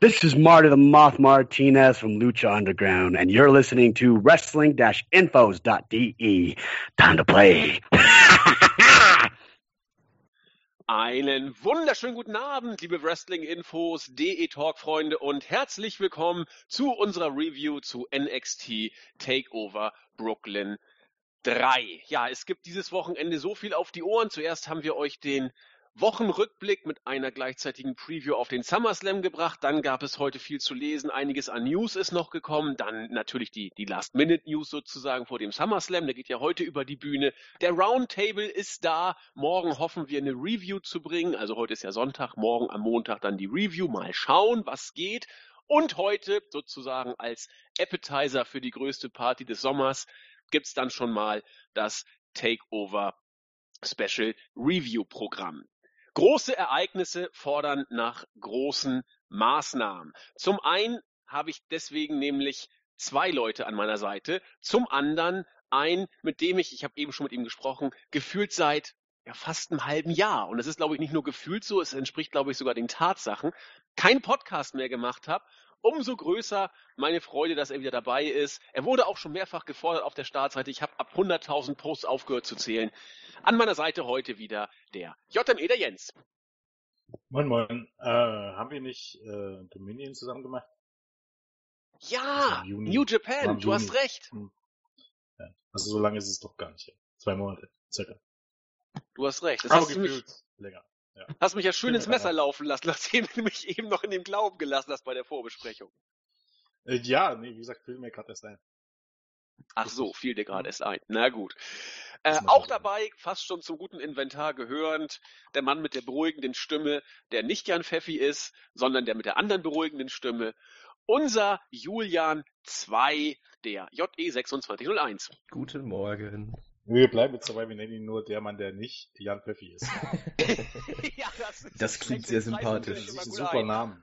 This is Marty the Moth Martinez from Lucha Underground, and you're listening to wrestling-infos.de. Time to play. Einen wunderschönen guten Abend, liebe Wrestling-Infos, DE-Talk-Freunde und herzlich willkommen zu unserer Review zu NXT Takeover Brooklyn 3. Ja, es gibt dieses Wochenende so viel auf die Ohren. Zuerst haben wir euch den Wochenrückblick mit einer gleichzeitigen Preview auf den SummerSlam gebracht. Dann gab es heute viel zu lesen. Einiges an News ist noch gekommen. Dann natürlich die, die Last-Minute-News sozusagen vor dem SummerSlam. Der geht ja heute über die Bühne. Der Roundtable ist da. Morgen hoffen wir eine Review zu bringen. Also heute ist ja Sonntag. Morgen am Montag dann die Review. Mal schauen, was geht. Und heute sozusagen als Appetizer für die größte Party des Sommers gibt's dann schon mal das Takeover Special Review Programm. Große Ereignisse fordern nach großen Maßnahmen. Zum einen habe ich deswegen nämlich zwei Leute an meiner Seite. Zum anderen ein, mit dem ich, ich habe eben schon mit ihm gesprochen, gefühlt seit ja, fast einem halben Jahr. Und es ist, glaube ich, nicht nur gefühlt so, es entspricht, glaube ich, sogar den Tatsachen, kein Podcast mehr gemacht habe umso größer meine Freude, dass er wieder dabei ist. Er wurde auch schon mehrfach gefordert auf der Startseite. Ich habe ab 100.000 Posts aufgehört zu zählen. An meiner Seite heute wieder der JME, der Jens. Moin, moin. Äh, haben wir nicht äh, Dominion zusammen gemacht? Ja, New Japan, du hast recht. Hm. Ja. Also so lange ist es doch gar nicht. Zwei Monate, circa. Du hast recht. Das Aber hast gefühlt länger. Ja. Hast mich ja schön ins Messer laufen lassen, nachdem du mich eben noch in dem Glauben gelassen hast bei der Vorbesprechung. Äh, ja, nee, wie gesagt, fiel mir gerade erst ein. Ach so, fiel dir gerade erst ein. Na gut. Äh, auch dabei, fast schon zum guten Inventar gehörend, der Mann mit der beruhigenden Stimme, der nicht Jan Pfeffi ist, sondern der mit der anderen beruhigenden Stimme. Unser Julian 2, der JE2601. Guten Morgen. Wir bleiben jetzt dabei, wir nennen ihn nur der Mann, der nicht Jan Pfeffi ist. ja, das, ist das klingt sehr sympathisch. Das ist ein super Name.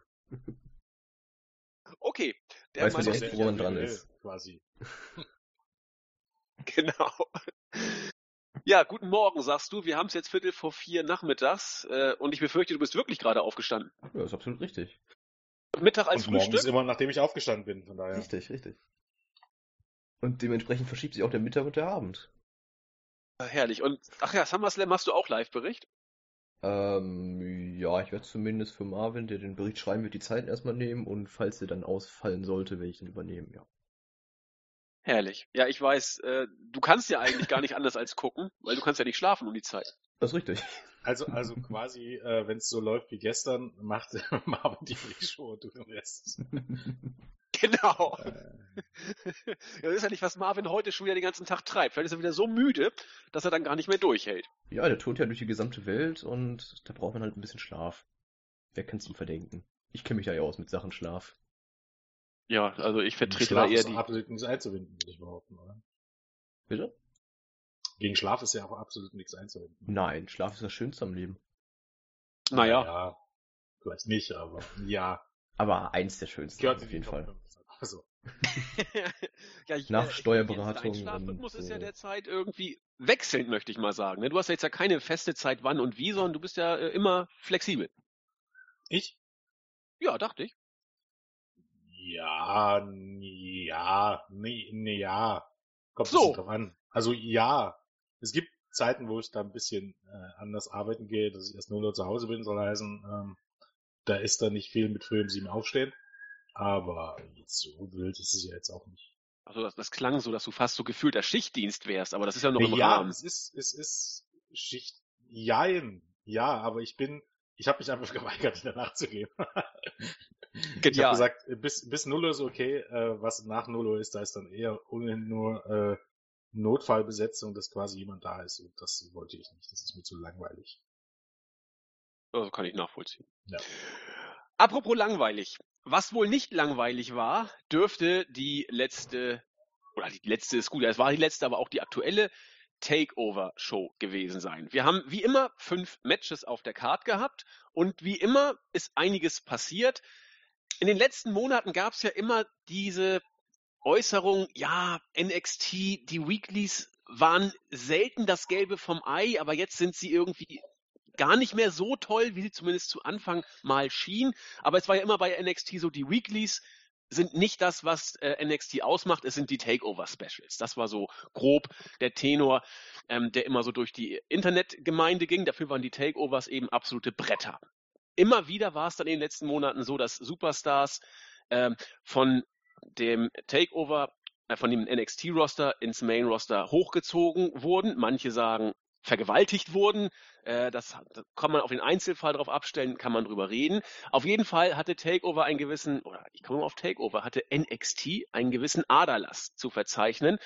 Okay. Der Weiß Mann, nicht, wo man dran ist. Quasi. genau. Ja, guten Morgen, sagst du. Wir haben es jetzt Viertel vor vier nachmittags äh, und ich befürchte, du bist wirklich gerade aufgestanden. Ja, ist absolut richtig. Mittag als und Frühstück? Morgen ist immer, nachdem ich aufgestanden bin, von daher. Richtig, richtig. Und dementsprechend verschiebt sich auch der Mittag und der Abend. Ah, herrlich. Und ach ja, SummerSlam machst du auch Live-Bericht? Ähm, ja, ich werde zumindest für Marvin, der den Bericht schreiben wird, die Zeit erstmal nehmen und falls er dann ausfallen sollte, werde ich dann übernehmen, ja. Herrlich. Ja, ich weiß, äh, du kannst ja eigentlich gar nicht anders als gucken, weil du kannst ja nicht schlafen um die Zeit. Das ist richtig. Also, also quasi, äh, wenn es so läuft wie gestern, macht Marvin die Berichtsshow und du den Rest. Genau. Äh. das ist ja nicht, was Marvin heute schon wieder den ganzen Tag treibt. Vielleicht ist er wieder so müde, dass er dann gar nicht mehr durchhält. Ja, der tourt ja durch die gesamte Welt und da braucht man halt ein bisschen Schlaf. Wer kann es ihm verdenken? Ich kenne mich ja aus mit Sachen Schlaf. Ja, also ich vertrete Schlaf da eher ist die. absolut nichts einzuwenden, würde ich behaupten, oder? Bitte? Gegen Schlaf ist ja auch absolut nichts einzuwenden. Nein, Schlaf ist das Schönste am Leben. Naja. Ja, vielleicht nicht, aber ja. Aber eins der schönsten Gehört auf jeden Fall. Also. ja, ich, Nach äh, Steuerberatung. Schlafrhythmus so. ist ja derzeit irgendwie wechselnd, möchte ich mal sagen. Ne? Du hast ja jetzt ja keine feste Zeit, wann und wie, sondern du bist ja äh, immer flexibel. Ich? Ja, dachte ich. Ja, ja, nee, nee, ja. Kommt so. drauf an. Also ja, es gibt Zeiten, wo ich da ein bisschen äh, anders arbeiten gehe, dass ich erst 0 Uhr zu Hause bin, soll heißen, ähm, da ist da nicht viel mit früh um sieben aufstehen. Aber so wild ist es ja jetzt auch nicht. Also das, das klang so, dass du fast so gefühlter Schichtdienst wärst, aber das ist ja noch im ja, Rahmen. Ja, es ist, es ist Schicht, jein, ja, aber ich bin, ich habe mich einfach geweigert, Nacht zu gehen. ich habe gesagt, bis, bis 0 Uhr ist okay, äh, was nach 0 Uhr ist, da ist dann eher ohnehin nur äh, Notfallbesetzung, dass quasi jemand da ist und das wollte ich nicht, das ist mir zu langweilig. Also kann ich nachvollziehen. Ja. Apropos langweilig. Was wohl nicht langweilig war, dürfte die letzte, oder die letzte ist gut, es war die letzte, aber auch die aktuelle Takeover-Show gewesen sein. Wir haben wie immer fünf Matches auf der Card gehabt und wie immer ist einiges passiert. In den letzten Monaten gab es ja immer diese Äußerung, ja, NXT, die Weeklies waren selten das Gelbe vom Ei, aber jetzt sind sie irgendwie gar nicht mehr so toll, wie sie zumindest zu Anfang mal schien. Aber es war ja immer bei NXT so, die Weeklies sind nicht das, was äh, NXT ausmacht, es sind die Takeover-Specials. Das war so grob der Tenor, ähm, der immer so durch die Internetgemeinde ging. Dafür waren die Takeovers eben absolute Bretter. Immer wieder war es dann in den letzten Monaten so, dass Superstars ähm, von dem Takeover, äh, von dem NXT-Roster ins Main-Roster hochgezogen wurden. Manche sagen, vergewaltigt wurden. Äh, das, das, kann man auf den Einzelfall darauf abstellen, kann man drüber reden. Auf jeden Fall hatte Takeover einen gewissen, oder ich komme mal auf Takeover, hatte NXT einen gewissen Aderlass zu verzeichnen,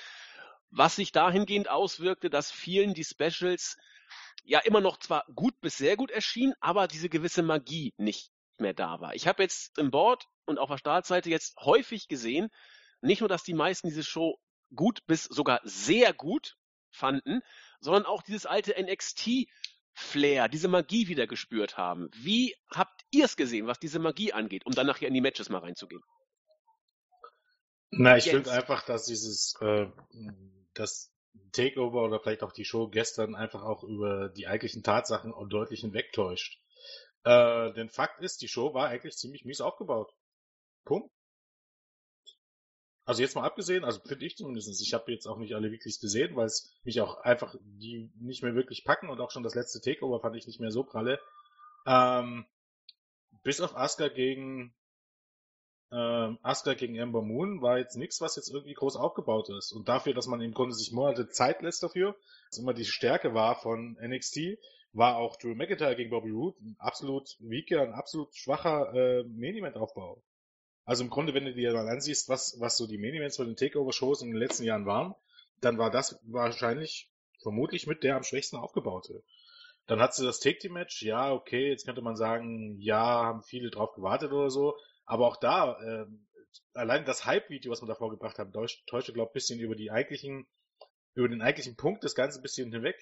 was sich dahingehend auswirkte, dass vielen die Specials ja immer noch zwar gut bis sehr gut erschienen, aber diese gewisse Magie nicht mehr da war. Ich habe jetzt im Board und auf der Startseite jetzt häufig gesehen, nicht nur, dass die meisten diese Show gut bis sogar sehr gut fanden, sondern auch dieses alte NXT-Flair, diese Magie wieder gespürt haben. Wie habt ihr es gesehen, was diese Magie angeht, um dann nachher in die Matches mal reinzugehen? Na, ich finde einfach, dass dieses, äh, das Takeover oder vielleicht auch die Show gestern einfach auch über die eigentlichen Tatsachen deutlich hinwegtäuscht. Äh, denn Fakt ist, die Show war eigentlich ziemlich mies aufgebaut. Punkt. Also jetzt mal abgesehen, also finde ich zumindest, ich habe jetzt auch nicht alle Weeklies gesehen, weil es mich auch einfach die nicht mehr wirklich packen und auch schon das letzte Takeover fand ich nicht mehr so pralle. Ähm, bis auf Asuka gegen ähm, Asuka gegen Ember Moon war jetzt nichts, was jetzt irgendwie groß aufgebaut ist. Und dafür, dass man im Grunde sich Monate Zeit lässt dafür, was immer die Stärke war von NXT, war auch Drew McIntyre gegen Bobby Roode ein absolut weaker, ein absolut schwacher äh, Main-Event-Aufbau. Also im Grunde, wenn du dir mal ansiehst, was, was so die Main Events von den Takeover-Shows in den letzten Jahren waren, dann war das wahrscheinlich vermutlich mit der am schwächsten aufgebaute. Dann hat sie das Take-Team-Match, ja, okay, jetzt könnte man sagen, ja, haben viele drauf gewartet oder so, aber auch da, äh, allein das Hype-Video, was wir da vorgebracht haben, täuschte, glaube ich, ein bisschen über die eigentlichen, über den eigentlichen Punkt des Ganzen ein bisschen hinweg.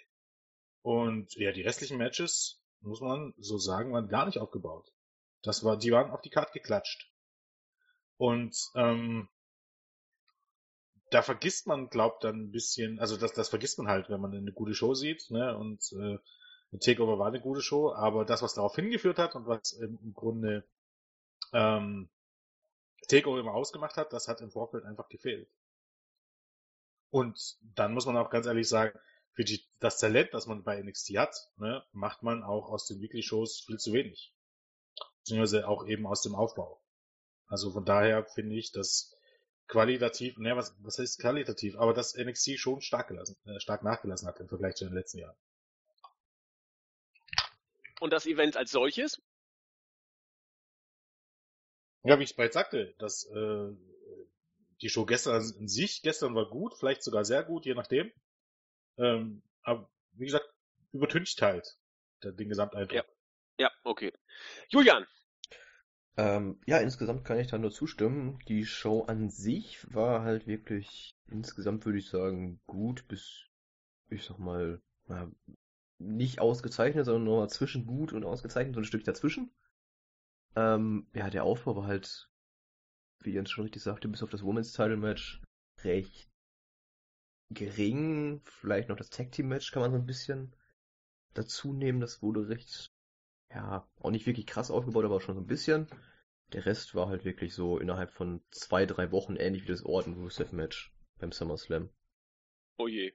Und ja, die restlichen Matches, muss man so sagen, waren gar nicht aufgebaut. Das war, die waren auf die Karte geklatscht. Und ähm, da vergisst man, glaubt dann ein bisschen, also das, das vergisst man halt, wenn man eine gute Show sieht, ne? Und äh, Takeover war eine gute Show, aber das, was darauf hingeführt hat und was im, im Grunde ähm, Takeover immer ausgemacht hat, das hat im Vorfeld einfach gefehlt. Und dann muss man auch ganz ehrlich sagen, für die, das Talent, das man bei NXT hat, ne, macht man auch aus den Weekly-Shows viel zu wenig. Beziehungsweise auch eben aus dem Aufbau. Also von daher finde ich, dass qualitativ, naja, was, was heißt qualitativ, aber dass NXT schon stark gelassen, äh, stark nachgelassen hat im Vergleich zu den letzten Jahren. Und das Event als solches? Ja, wie ich bereits sagte, dass äh, die Show gestern in sich, gestern war gut, vielleicht sogar sehr gut, je nachdem. Ähm, aber wie gesagt, übertüncht halt den Gesamteindruck. Ja. ja, okay. Julian, ähm, ja, insgesamt kann ich da nur zustimmen. Die Show an sich war halt wirklich, insgesamt würde ich sagen, gut bis, ich sag mal, na, nicht ausgezeichnet, sondern nur zwischen gut und ausgezeichnet, so ein Stück dazwischen. Ähm, ja, der Aufbau war halt, wie Jens schon richtig sagte, bis auf das Women's Title Match recht gering. Vielleicht noch das Tag Team Match kann man so ein bisschen dazu nehmen. Das wurde recht, ja, auch nicht wirklich krass aufgebaut, aber schon so ein bisschen. Der Rest war halt wirklich so innerhalb von zwei, drei Wochen ähnlich wie das Orton Rusev Match beim SummerSlam. Oh je.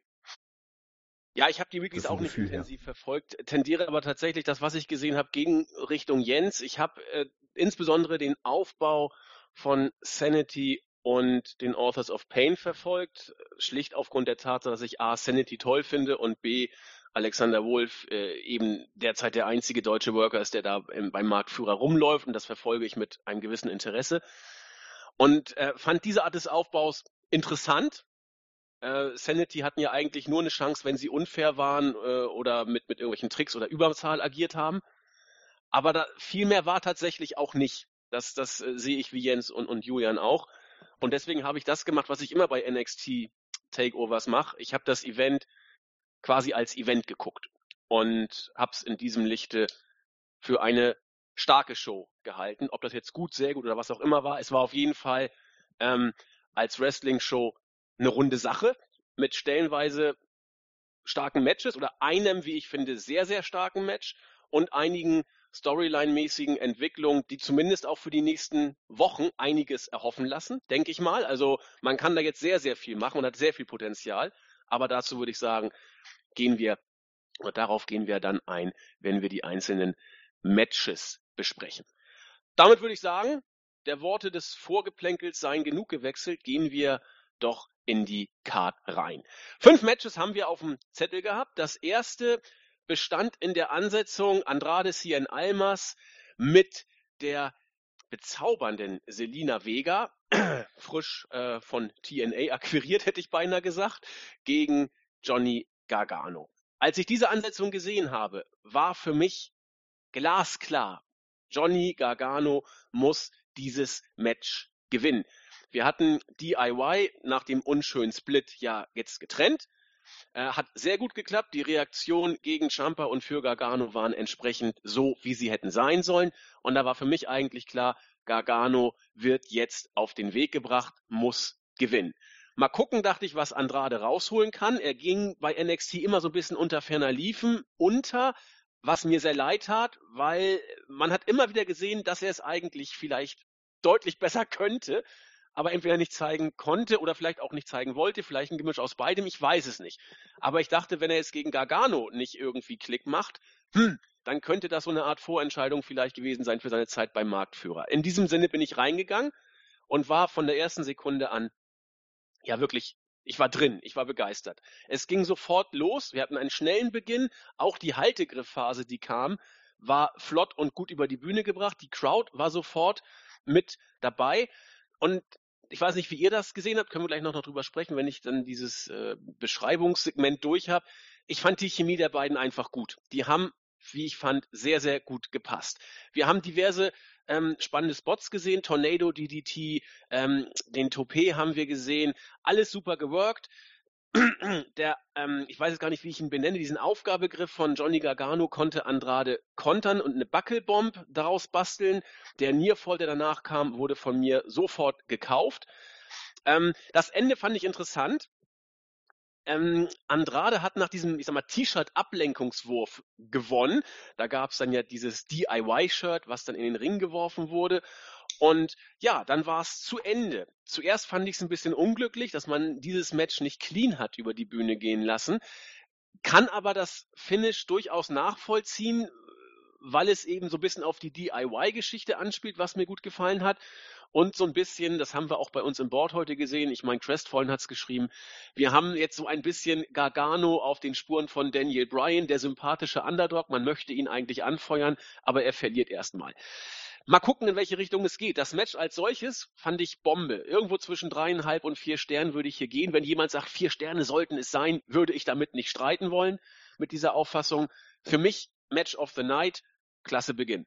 Ja, ich habe die Weeklies auch nicht intensiv her. verfolgt, tendiere aber tatsächlich das, was ich gesehen habe, gegen Richtung Jens. Ich habe äh, insbesondere den Aufbau von Sanity und den Authors of Pain verfolgt, schlicht aufgrund der Tatsache, dass ich A, Sanity toll finde und B, Alexander Wolf äh, eben derzeit der einzige deutsche Worker ist, der da im, beim Marktführer rumläuft und das verfolge ich mit einem gewissen Interesse. Und äh, fand diese Art des Aufbaus interessant. Äh, Sanity hatten ja eigentlich nur eine Chance, wenn sie unfair waren äh, oder mit, mit irgendwelchen Tricks oder Überzahl agiert haben. Aber da, viel mehr war tatsächlich auch nicht. Das, das äh, sehe ich wie Jens und, und Julian auch. Und deswegen habe ich das gemacht, was ich immer bei NXT Takeovers mache. Ich habe das Event quasi als Event geguckt und habe es in diesem Lichte für eine starke Show gehalten. Ob das jetzt gut, sehr gut oder was auch immer war, es war auf jeden Fall ähm, als Wrestling-Show eine runde Sache mit stellenweise starken Matches oder einem, wie ich finde, sehr, sehr starken Match und einigen Storyline-mäßigen Entwicklungen, die zumindest auch für die nächsten Wochen einiges erhoffen lassen, denke ich mal. Also man kann da jetzt sehr, sehr viel machen und hat sehr viel Potenzial. Aber dazu würde ich sagen, gehen wir, oder darauf gehen wir dann ein, wenn wir die einzelnen Matches besprechen. Damit würde ich sagen, der Worte des Vorgeplänkels seien genug gewechselt, gehen wir doch in die Card rein. Fünf Matches haben wir auf dem Zettel gehabt. Das erste bestand in der Ansetzung Andrade Cien Almas mit der bezaubernden Selina Vega, frisch äh, von TNA akquiriert, hätte ich beinahe gesagt, gegen Johnny Gargano. Als ich diese Ansetzung gesehen habe, war für mich glasklar, Johnny Gargano muss dieses Match gewinnen. Wir hatten DIY nach dem unschönen Split ja jetzt getrennt. Äh, hat sehr gut geklappt. Die Reaktionen gegen Champa und für Gargano waren entsprechend so, wie sie hätten sein sollen. Und da war für mich eigentlich klar, Gargano wird jetzt auf den Weg gebracht, muss gewinnen. Mal gucken, dachte ich, was Andrade rausholen kann. Er ging bei NXT immer so ein bisschen unter ferner Liefen unter, was mir sehr leid tat, weil man hat immer wieder gesehen, dass er es eigentlich vielleicht deutlich besser könnte, aber entweder nicht zeigen konnte oder vielleicht auch nicht zeigen wollte, vielleicht ein Gemisch aus beidem, ich weiß es nicht. Aber ich dachte, wenn er jetzt gegen Gargano nicht irgendwie Klick macht, hm, dann könnte das so eine Art Vorentscheidung vielleicht gewesen sein für seine Zeit beim Marktführer. In diesem Sinne bin ich reingegangen und war von der ersten Sekunde an ja wirklich ich war drin, ich war begeistert. Es ging sofort los, wir hatten einen schnellen Beginn, auch die Haltegriffphase, die kam, war flott und gut über die Bühne gebracht. Die Crowd war sofort mit dabei. Und ich weiß nicht, wie ihr das gesehen habt, können wir gleich noch, drüber sprechen, wenn ich dann dieses äh, Beschreibungssegment durch habe. Ich fand die Chemie der beiden einfach gut. Die haben, wie ich fand, sehr, sehr gut gepasst. Wir haben diverse ähm, spannende Spots gesehen. Tornado, DDT, ähm, den Toupet haben wir gesehen. Alles super geworkt. Der, ähm, ich weiß jetzt gar nicht, wie ich ihn benenne, diesen Aufgabegriff von Johnny Gargano konnte Andrade kontern und eine Buckelbomb daraus basteln. Der Nearfall, der danach kam, wurde von mir sofort gekauft. Ähm, das Ende fand ich interessant. Ähm, Andrade hat nach diesem, ich sag mal, T-Shirt-Ablenkungswurf gewonnen. Da gab es dann ja dieses DIY-Shirt, was dann in den Ring geworfen wurde. Und ja, dann war es zu Ende. Zuerst fand ich es ein bisschen unglücklich, dass man dieses Match nicht clean hat über die Bühne gehen lassen. Kann aber das Finish durchaus nachvollziehen, weil es eben so ein bisschen auf die DIY-Geschichte anspielt, was mir gut gefallen hat. Und so ein bisschen, das haben wir auch bei uns im Board heute gesehen, ich meine, Crestfallen hat es geschrieben, wir haben jetzt so ein bisschen Gargano auf den Spuren von Daniel Bryan, der sympathische Underdog, man möchte ihn eigentlich anfeuern, aber er verliert erstmal. Mal gucken, in welche Richtung es geht. Das Match als solches fand ich Bombe. Irgendwo zwischen dreieinhalb und vier Sternen würde ich hier gehen. Wenn jemand sagt, vier Sterne sollten es sein, würde ich damit nicht streiten wollen mit dieser Auffassung. Für mich Match of the Night, klasse Beginn.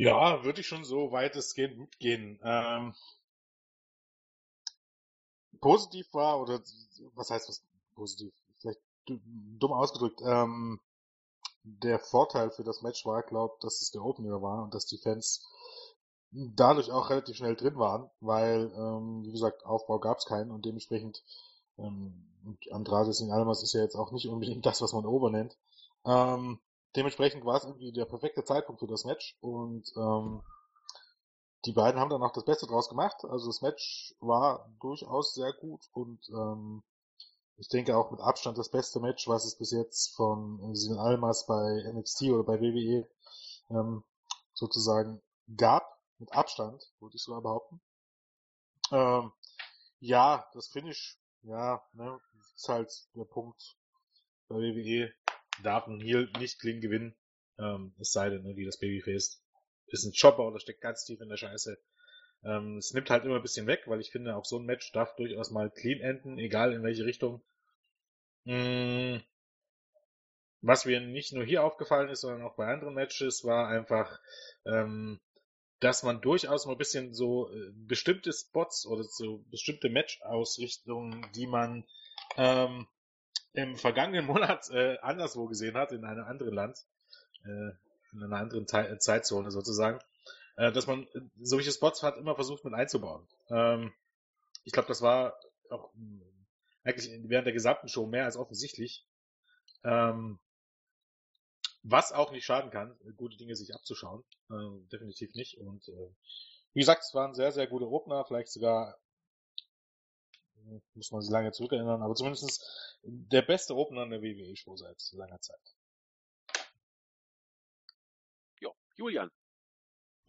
Ja, würde ich schon so weitestgehend mitgehen. Ähm, positiv war, oder was heißt was positiv? Vielleicht dumm ausgedrückt. Ähm, der Vorteil für das Match war, glaube dass es der Opener war und dass die Fans dadurch auch relativ schnell drin waren, weil, ähm, wie gesagt, Aufbau gab es keinen und dementsprechend ähm, Andrade Sin Almas ist ja jetzt auch nicht unbedingt das, was man Ober nennt. Ähm, dementsprechend war es irgendwie der perfekte Zeitpunkt für das Match und ähm, die beiden haben dann auch das Beste draus gemacht. Also das Match war durchaus sehr gut und ähm, ich denke auch mit Abstand das beste Match, was es bis jetzt von Sin Almas bei NXT oder bei WWE ähm, sozusagen gab. Mit Abstand, würde ich sogar behaupten. Ähm, ja, das Finish, ja, ne, ist halt der Punkt bei WWE darf ein Heal nicht clean gewinnen. Ähm, es sei denn, ne, wie das Babyface ist ein Chopper oder steckt ganz tief in der Scheiße. Ähm, es nimmt halt immer ein bisschen weg, weil ich finde, auch so ein Match darf durchaus mal clean enden, egal in welche Richtung. Mhm. Was mir nicht nur hier aufgefallen ist, sondern auch bei anderen Matches, war einfach, ähm, dass man durchaus mal ein bisschen so äh, bestimmte Spots oder so bestimmte Match-Ausrichtungen, die man ähm, im vergangenen Monat äh, anderswo gesehen hat, in einem anderen Land, äh, in einer anderen Te Zeitzone sozusagen, äh, dass man äh, solche Spots hat immer versucht mit einzubauen. Ähm, ich glaube, das war auch eigentlich während der gesamten Show mehr als offensichtlich. Ähm, was auch nicht schaden kann, gute Dinge sich abzuschauen. Äh, definitiv nicht. Und äh, wie gesagt, es war ein sehr, sehr guter Opener, vielleicht sogar muss man sich lange zurückerinnern, aber zumindest der beste Opener in der WWE-Show seit langer Zeit. Jo, Julian.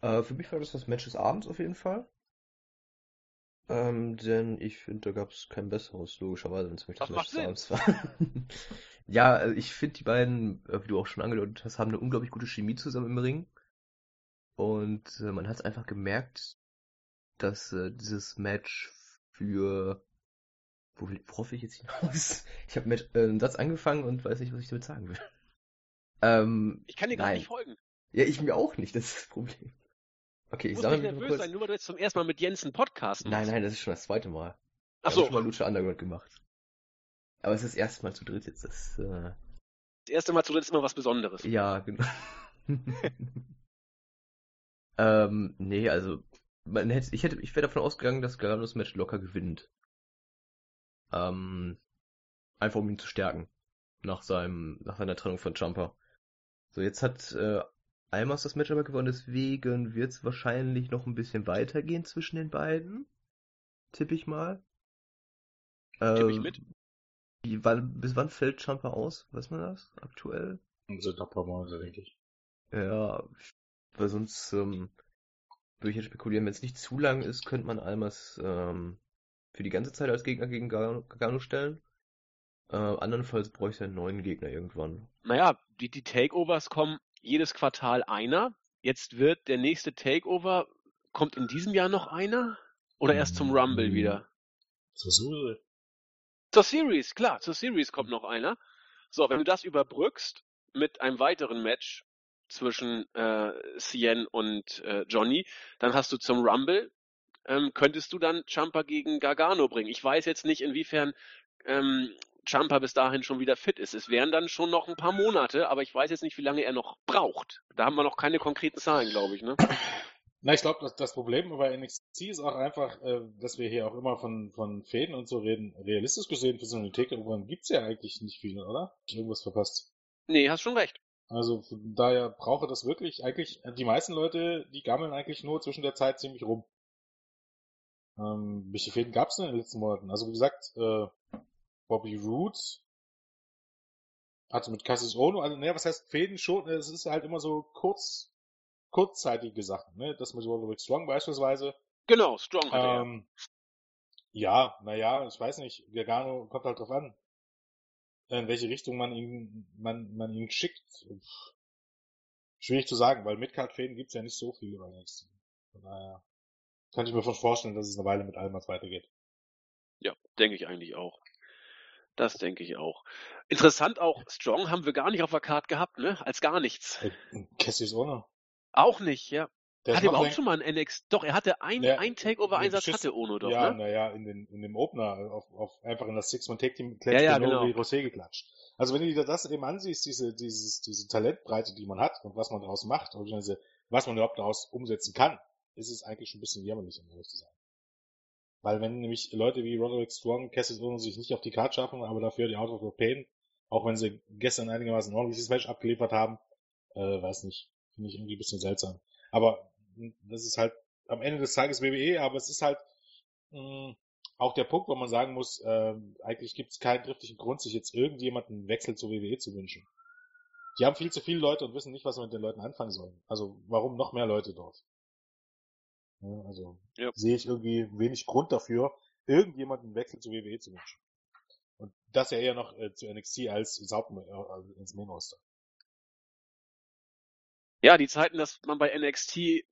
Äh, für mich war das das Match des Abends auf jeden Fall. Ähm, denn ich finde, da gab es kein besseres, logischerweise, wenn es mich das Match des Abends war. ja, also ich finde, die beiden, äh, wie du auch schon angedeutet hast, haben eine unglaublich gute Chemie zusammen im Ring. Und äh, man hat es einfach gemerkt, dass äh, dieses Match für worauf will ich jetzt hinaus? Ich habe mit äh, einem Satz angefangen und weiß nicht, was ich damit sagen will. Ähm, ich kann dir gar nicht folgen. Ja, ich mir auch nicht, das ist das Problem. Okay, ich sage nervös kurz... sein, nur weil du jetzt zum ersten Mal mit Jens einen Podcast machst. Nein, nein, das ist schon das zweite Mal. Ach so. Ich habe schon mal Lucha Underground gemacht. Aber es ist das erste Mal zu dritt jetzt. Das, äh... das erste Mal zu dritt ist immer was Besonderes. Ja, genau. ähm, nee, also man hätte, ich hätte, ich wäre davon ausgegangen, dass Garganos Match locker gewinnt. Ähm, einfach um ihn zu stärken. Nach seinem, nach seiner Trennung von Jumper. So, jetzt hat äh, Almas das Match aber gewonnen, deswegen wird es wahrscheinlich noch ein bisschen weitergehen zwischen den beiden. Tippe ich mal. Tippe ich ähm, mit. Wie, wann, bis wann fällt Jumper aus? Weiß man das aktuell? So ein paar Monate, denke ich. Ja, weil sonst ähm, würde ich jetzt spekulieren, wenn es nicht zu lang ist, könnte man Almas ähm, für die ganze Zeit als Gegner gegen Gargano stellen. Äh, andernfalls bräuchte er einen neuen Gegner irgendwann. Naja, die, die Takeovers kommen jedes Quartal einer. Jetzt wird der nächste Takeover, kommt in diesem Jahr noch einer? Oder erst zum Rumble mhm. wieder? Zur Series. Zur Series, klar, zur Series kommt noch einer. So, wenn du das überbrückst mit einem weiteren Match zwischen äh, Cien und äh, Johnny, dann hast du zum Rumble ähm, könntest du dann Champa gegen Gargano bringen. Ich weiß jetzt nicht, inwiefern ähm, Champa bis dahin schon wieder fit ist. Es wären dann schon noch ein paar Monate, aber ich weiß jetzt nicht, wie lange er noch braucht. Da haben wir noch keine konkreten Zahlen, glaube ich. Ne? Na, ich glaube, das, das Problem bei NXT ist auch einfach, äh, dass wir hier auch immer von, von Fäden und so reden. Realistisch gesehen, für so eine Takeover gibt's ja eigentlich nicht viele, oder? Irgendwas verpasst. Nee, hast schon recht. Also von daher brauche das wirklich eigentlich, die meisten Leute, die gammeln eigentlich nur zwischen der Zeit ziemlich rum. Ähm, welche Fäden gab es denn in den letzten Monaten? Also wie gesagt, äh, Bobby Roode hatte mit Cassis Ono, also naja, was heißt Fäden schon, es ist halt immer so kurz, kurzzeitige Sachen, ne? Das mit Roderick Strong beispielsweise. Genau, Strong hat ähm, Ja, naja, ich weiß nicht, Gargano kommt halt drauf an, in welche Richtung man ihn, man, man ihn schickt. Schwierig zu sagen, weil Midcard-Fäden gibt's ja nicht so viele bei NXT. Von daher. Kann ich mir vorstellen, dass es eine Weile mit Almas weitergeht. Ja, denke ich eigentlich auch. Das denke ich auch. Interessant auch, Strong haben wir gar nicht auf der Karte gehabt, ne? Als gar nichts. Cassius Ono. Auch nicht, ja. Der hat überhaupt schon mal ein NX. Doch, er hatte ein, ja, ein Takeover-Einsatz hatte Ono doch. Ja, ne? naja, in, den, in dem Opener auf, auf einfach in das Six-Man-Take-Team ja, ja, genau. wie Rosé geklatscht. Also wenn du dir das eben ansiehst, diese, dieses, diese Talentbreite, die man hat und was man daraus macht, und was man überhaupt daraus umsetzen kann, ist es eigentlich schon ein bisschen jämmerlich, um ehrlich zu sein. Weil wenn nämlich Leute wie Roderick Strong, Cassius Ohno sich nicht auf die Karte schaffen, aber dafür die Out of Pain, auch wenn sie gestern einigermaßen ein ordentliches Match abgeliefert haben, äh, weiß nicht, finde ich irgendwie ein bisschen seltsam. Aber das ist halt am Ende des Tages WWE, aber es ist halt mh, auch der Punkt, wo man sagen muss, äh, eigentlich gibt es keinen triftigen Grund, sich jetzt irgendjemanden Wechsel zur WWE zu wünschen. Die haben viel zu viele Leute und wissen nicht, was wir mit den Leuten anfangen sollen. Also warum noch mehr Leute dort? Also ja. sehe ich irgendwie wenig Grund dafür, irgendjemanden Wechsel zu WWE zu wünschen. Und das ja eher noch äh, zu NXT als ins, Haupt, äh, ins Main Roster. Ja, die Zeiten, dass man bei NXT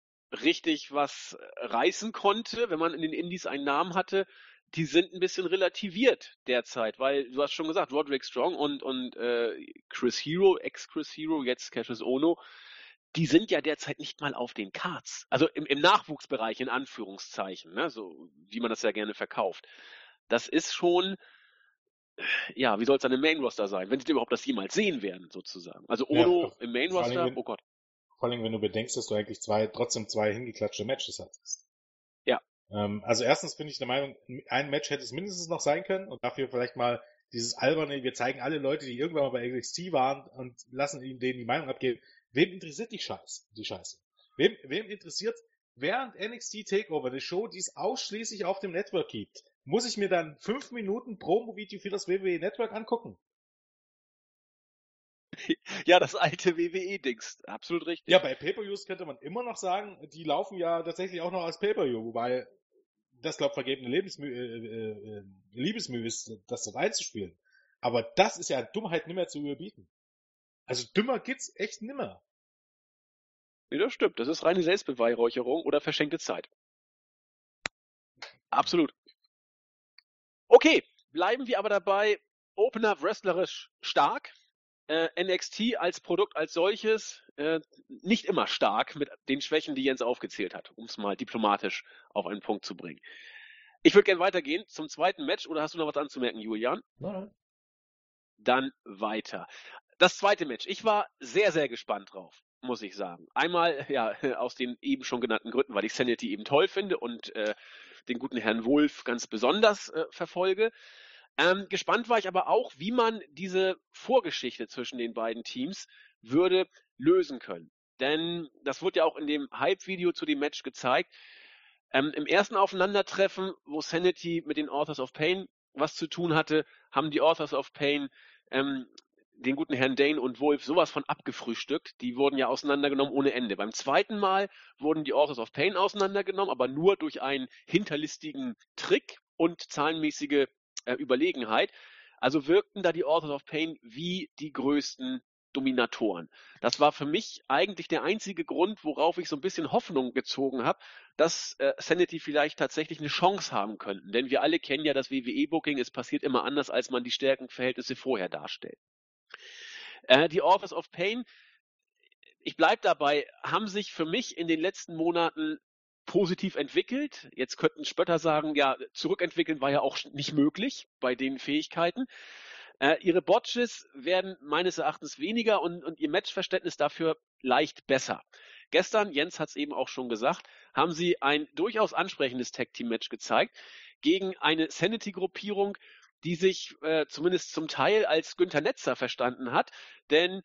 richtig was reißen konnte, wenn man in den Indies einen Namen hatte, die sind ein bisschen relativiert derzeit, weil du hast schon gesagt, Roderick Strong und und äh, Chris Hero, ex Chris Hero, jetzt Cassius Ono, die sind ja derzeit nicht mal auf den Cards. Also im, im Nachwuchsbereich in Anführungszeichen, ne? so wie man das ja gerne verkauft. Das ist schon, ja, wie soll es dann im Main Roster sein, wenn sie überhaupt das jemals sehen werden, sozusagen. Also Odo ja, im Main Roster, wenn, oh Gott. Vor allem, wenn du bedenkst, dass du eigentlich zwei, trotzdem zwei hingeklatschte Matches hattest. Ja. Ähm, also erstens bin ich der Meinung, ein Match hätte es mindestens noch sein können und dafür vielleicht mal dieses alberne, wir zeigen alle Leute, die irgendwann mal bei NXT waren und lassen ihnen denen die Meinung abgeben. Wem interessiert die Scheiße? Die Scheiße? Wem, wem interessiert während NXT Takeover eine Show, die es ausschließlich auf dem Network gibt? Muss ich mir dann fünf Minuten Promo-Video für das WWE Network angucken? Ja, das alte WWE-Dings. Absolut richtig. Ja, bei Pay-Per-Views könnte man immer noch sagen, die laufen ja tatsächlich auch noch als Pay-Per-View, wobei das, glaube vergebene Lebensmühe, äh, äh, Liebesmühe ist, das so reinzuspielen. Aber das ist ja Dummheit nimmer zu überbieten. Also dümmer geht's echt nimmer. Nee, das stimmt. Das ist reine Selbstbeweihräucherung oder verschenkte Zeit. Absolut. Okay, bleiben wir aber dabei. Opener wrestlerisch stark. Äh, NXT als Produkt als solches äh, nicht immer stark mit den Schwächen, die Jens aufgezählt hat, um es mal diplomatisch auf einen Punkt zu bringen. Ich würde gerne weitergehen zum zweiten Match oder hast du noch was anzumerken, Julian? Nein. Dann weiter. Das zweite Match. Ich war sehr, sehr gespannt drauf muss ich sagen. Einmal, ja, aus den eben schon genannten Gründen, weil ich Sanity eben toll finde und äh, den guten Herrn Wolf ganz besonders äh, verfolge. Ähm, gespannt war ich aber auch, wie man diese Vorgeschichte zwischen den beiden Teams würde lösen können. Denn das wurde ja auch in dem Hype-Video zu dem Match gezeigt. Ähm, Im ersten Aufeinandertreffen, wo Sanity mit den Authors of Pain was zu tun hatte, haben die Authors of Pain ähm, den guten Herrn Dane und Wolf sowas von abgefrühstückt. Die wurden ja auseinandergenommen ohne Ende. Beim zweiten Mal wurden die Authors of Pain auseinandergenommen, aber nur durch einen hinterlistigen Trick und zahlenmäßige äh, Überlegenheit. Also wirkten da die Authors of Pain wie die größten Dominatoren. Das war für mich eigentlich der einzige Grund, worauf ich so ein bisschen Hoffnung gezogen habe, dass äh, Sanity vielleicht tatsächlich eine Chance haben könnten. Denn wir alle kennen ja das WWE-Booking, es passiert immer anders, als man die Stärkenverhältnisse vorher darstellt. Äh, die Authors of Pain, ich bleib dabei, haben sich für mich in den letzten Monaten positiv entwickelt. Jetzt könnten Spötter sagen, ja, zurückentwickeln war ja auch nicht möglich bei den Fähigkeiten. Äh, ihre Botches werden meines Erachtens weniger und, und ihr Matchverständnis dafür leicht besser. Gestern, Jens hat es eben auch schon gesagt, haben sie ein durchaus ansprechendes Tag-Team-Match gezeigt gegen eine Sanity-Gruppierung, die sich äh, zumindest zum Teil als Günther Netzer verstanden hat. Denn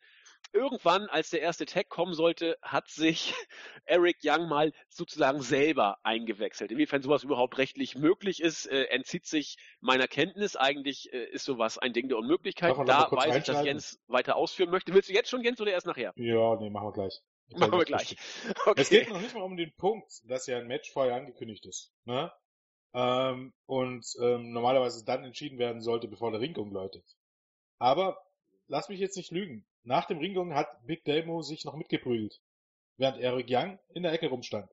irgendwann, als der erste Tag kommen sollte, hat sich Eric Young mal sozusagen selber eingewechselt. Inwiefern sowas überhaupt rechtlich möglich ist, äh, entzieht sich meiner Kenntnis. Eigentlich äh, ist sowas ein Ding der Unmöglichkeit. Da weiß ich, dass Jens weiter ausführen möchte. Willst du jetzt schon, Jens, oder erst nachher? Ja, nee, machen wir gleich. Ich machen wir gleich. Okay. Es geht noch nicht mal um den Punkt, dass ja ein Match vorher angekündigt ist. Ne? Ähm, und ähm, normalerweise dann entschieden werden sollte, bevor der Ringgung läutet. Aber lass mich jetzt nicht lügen. Nach dem Ringgung hat Big Demo sich noch mitgeprügelt, während Eric Young in der Ecke rumstand.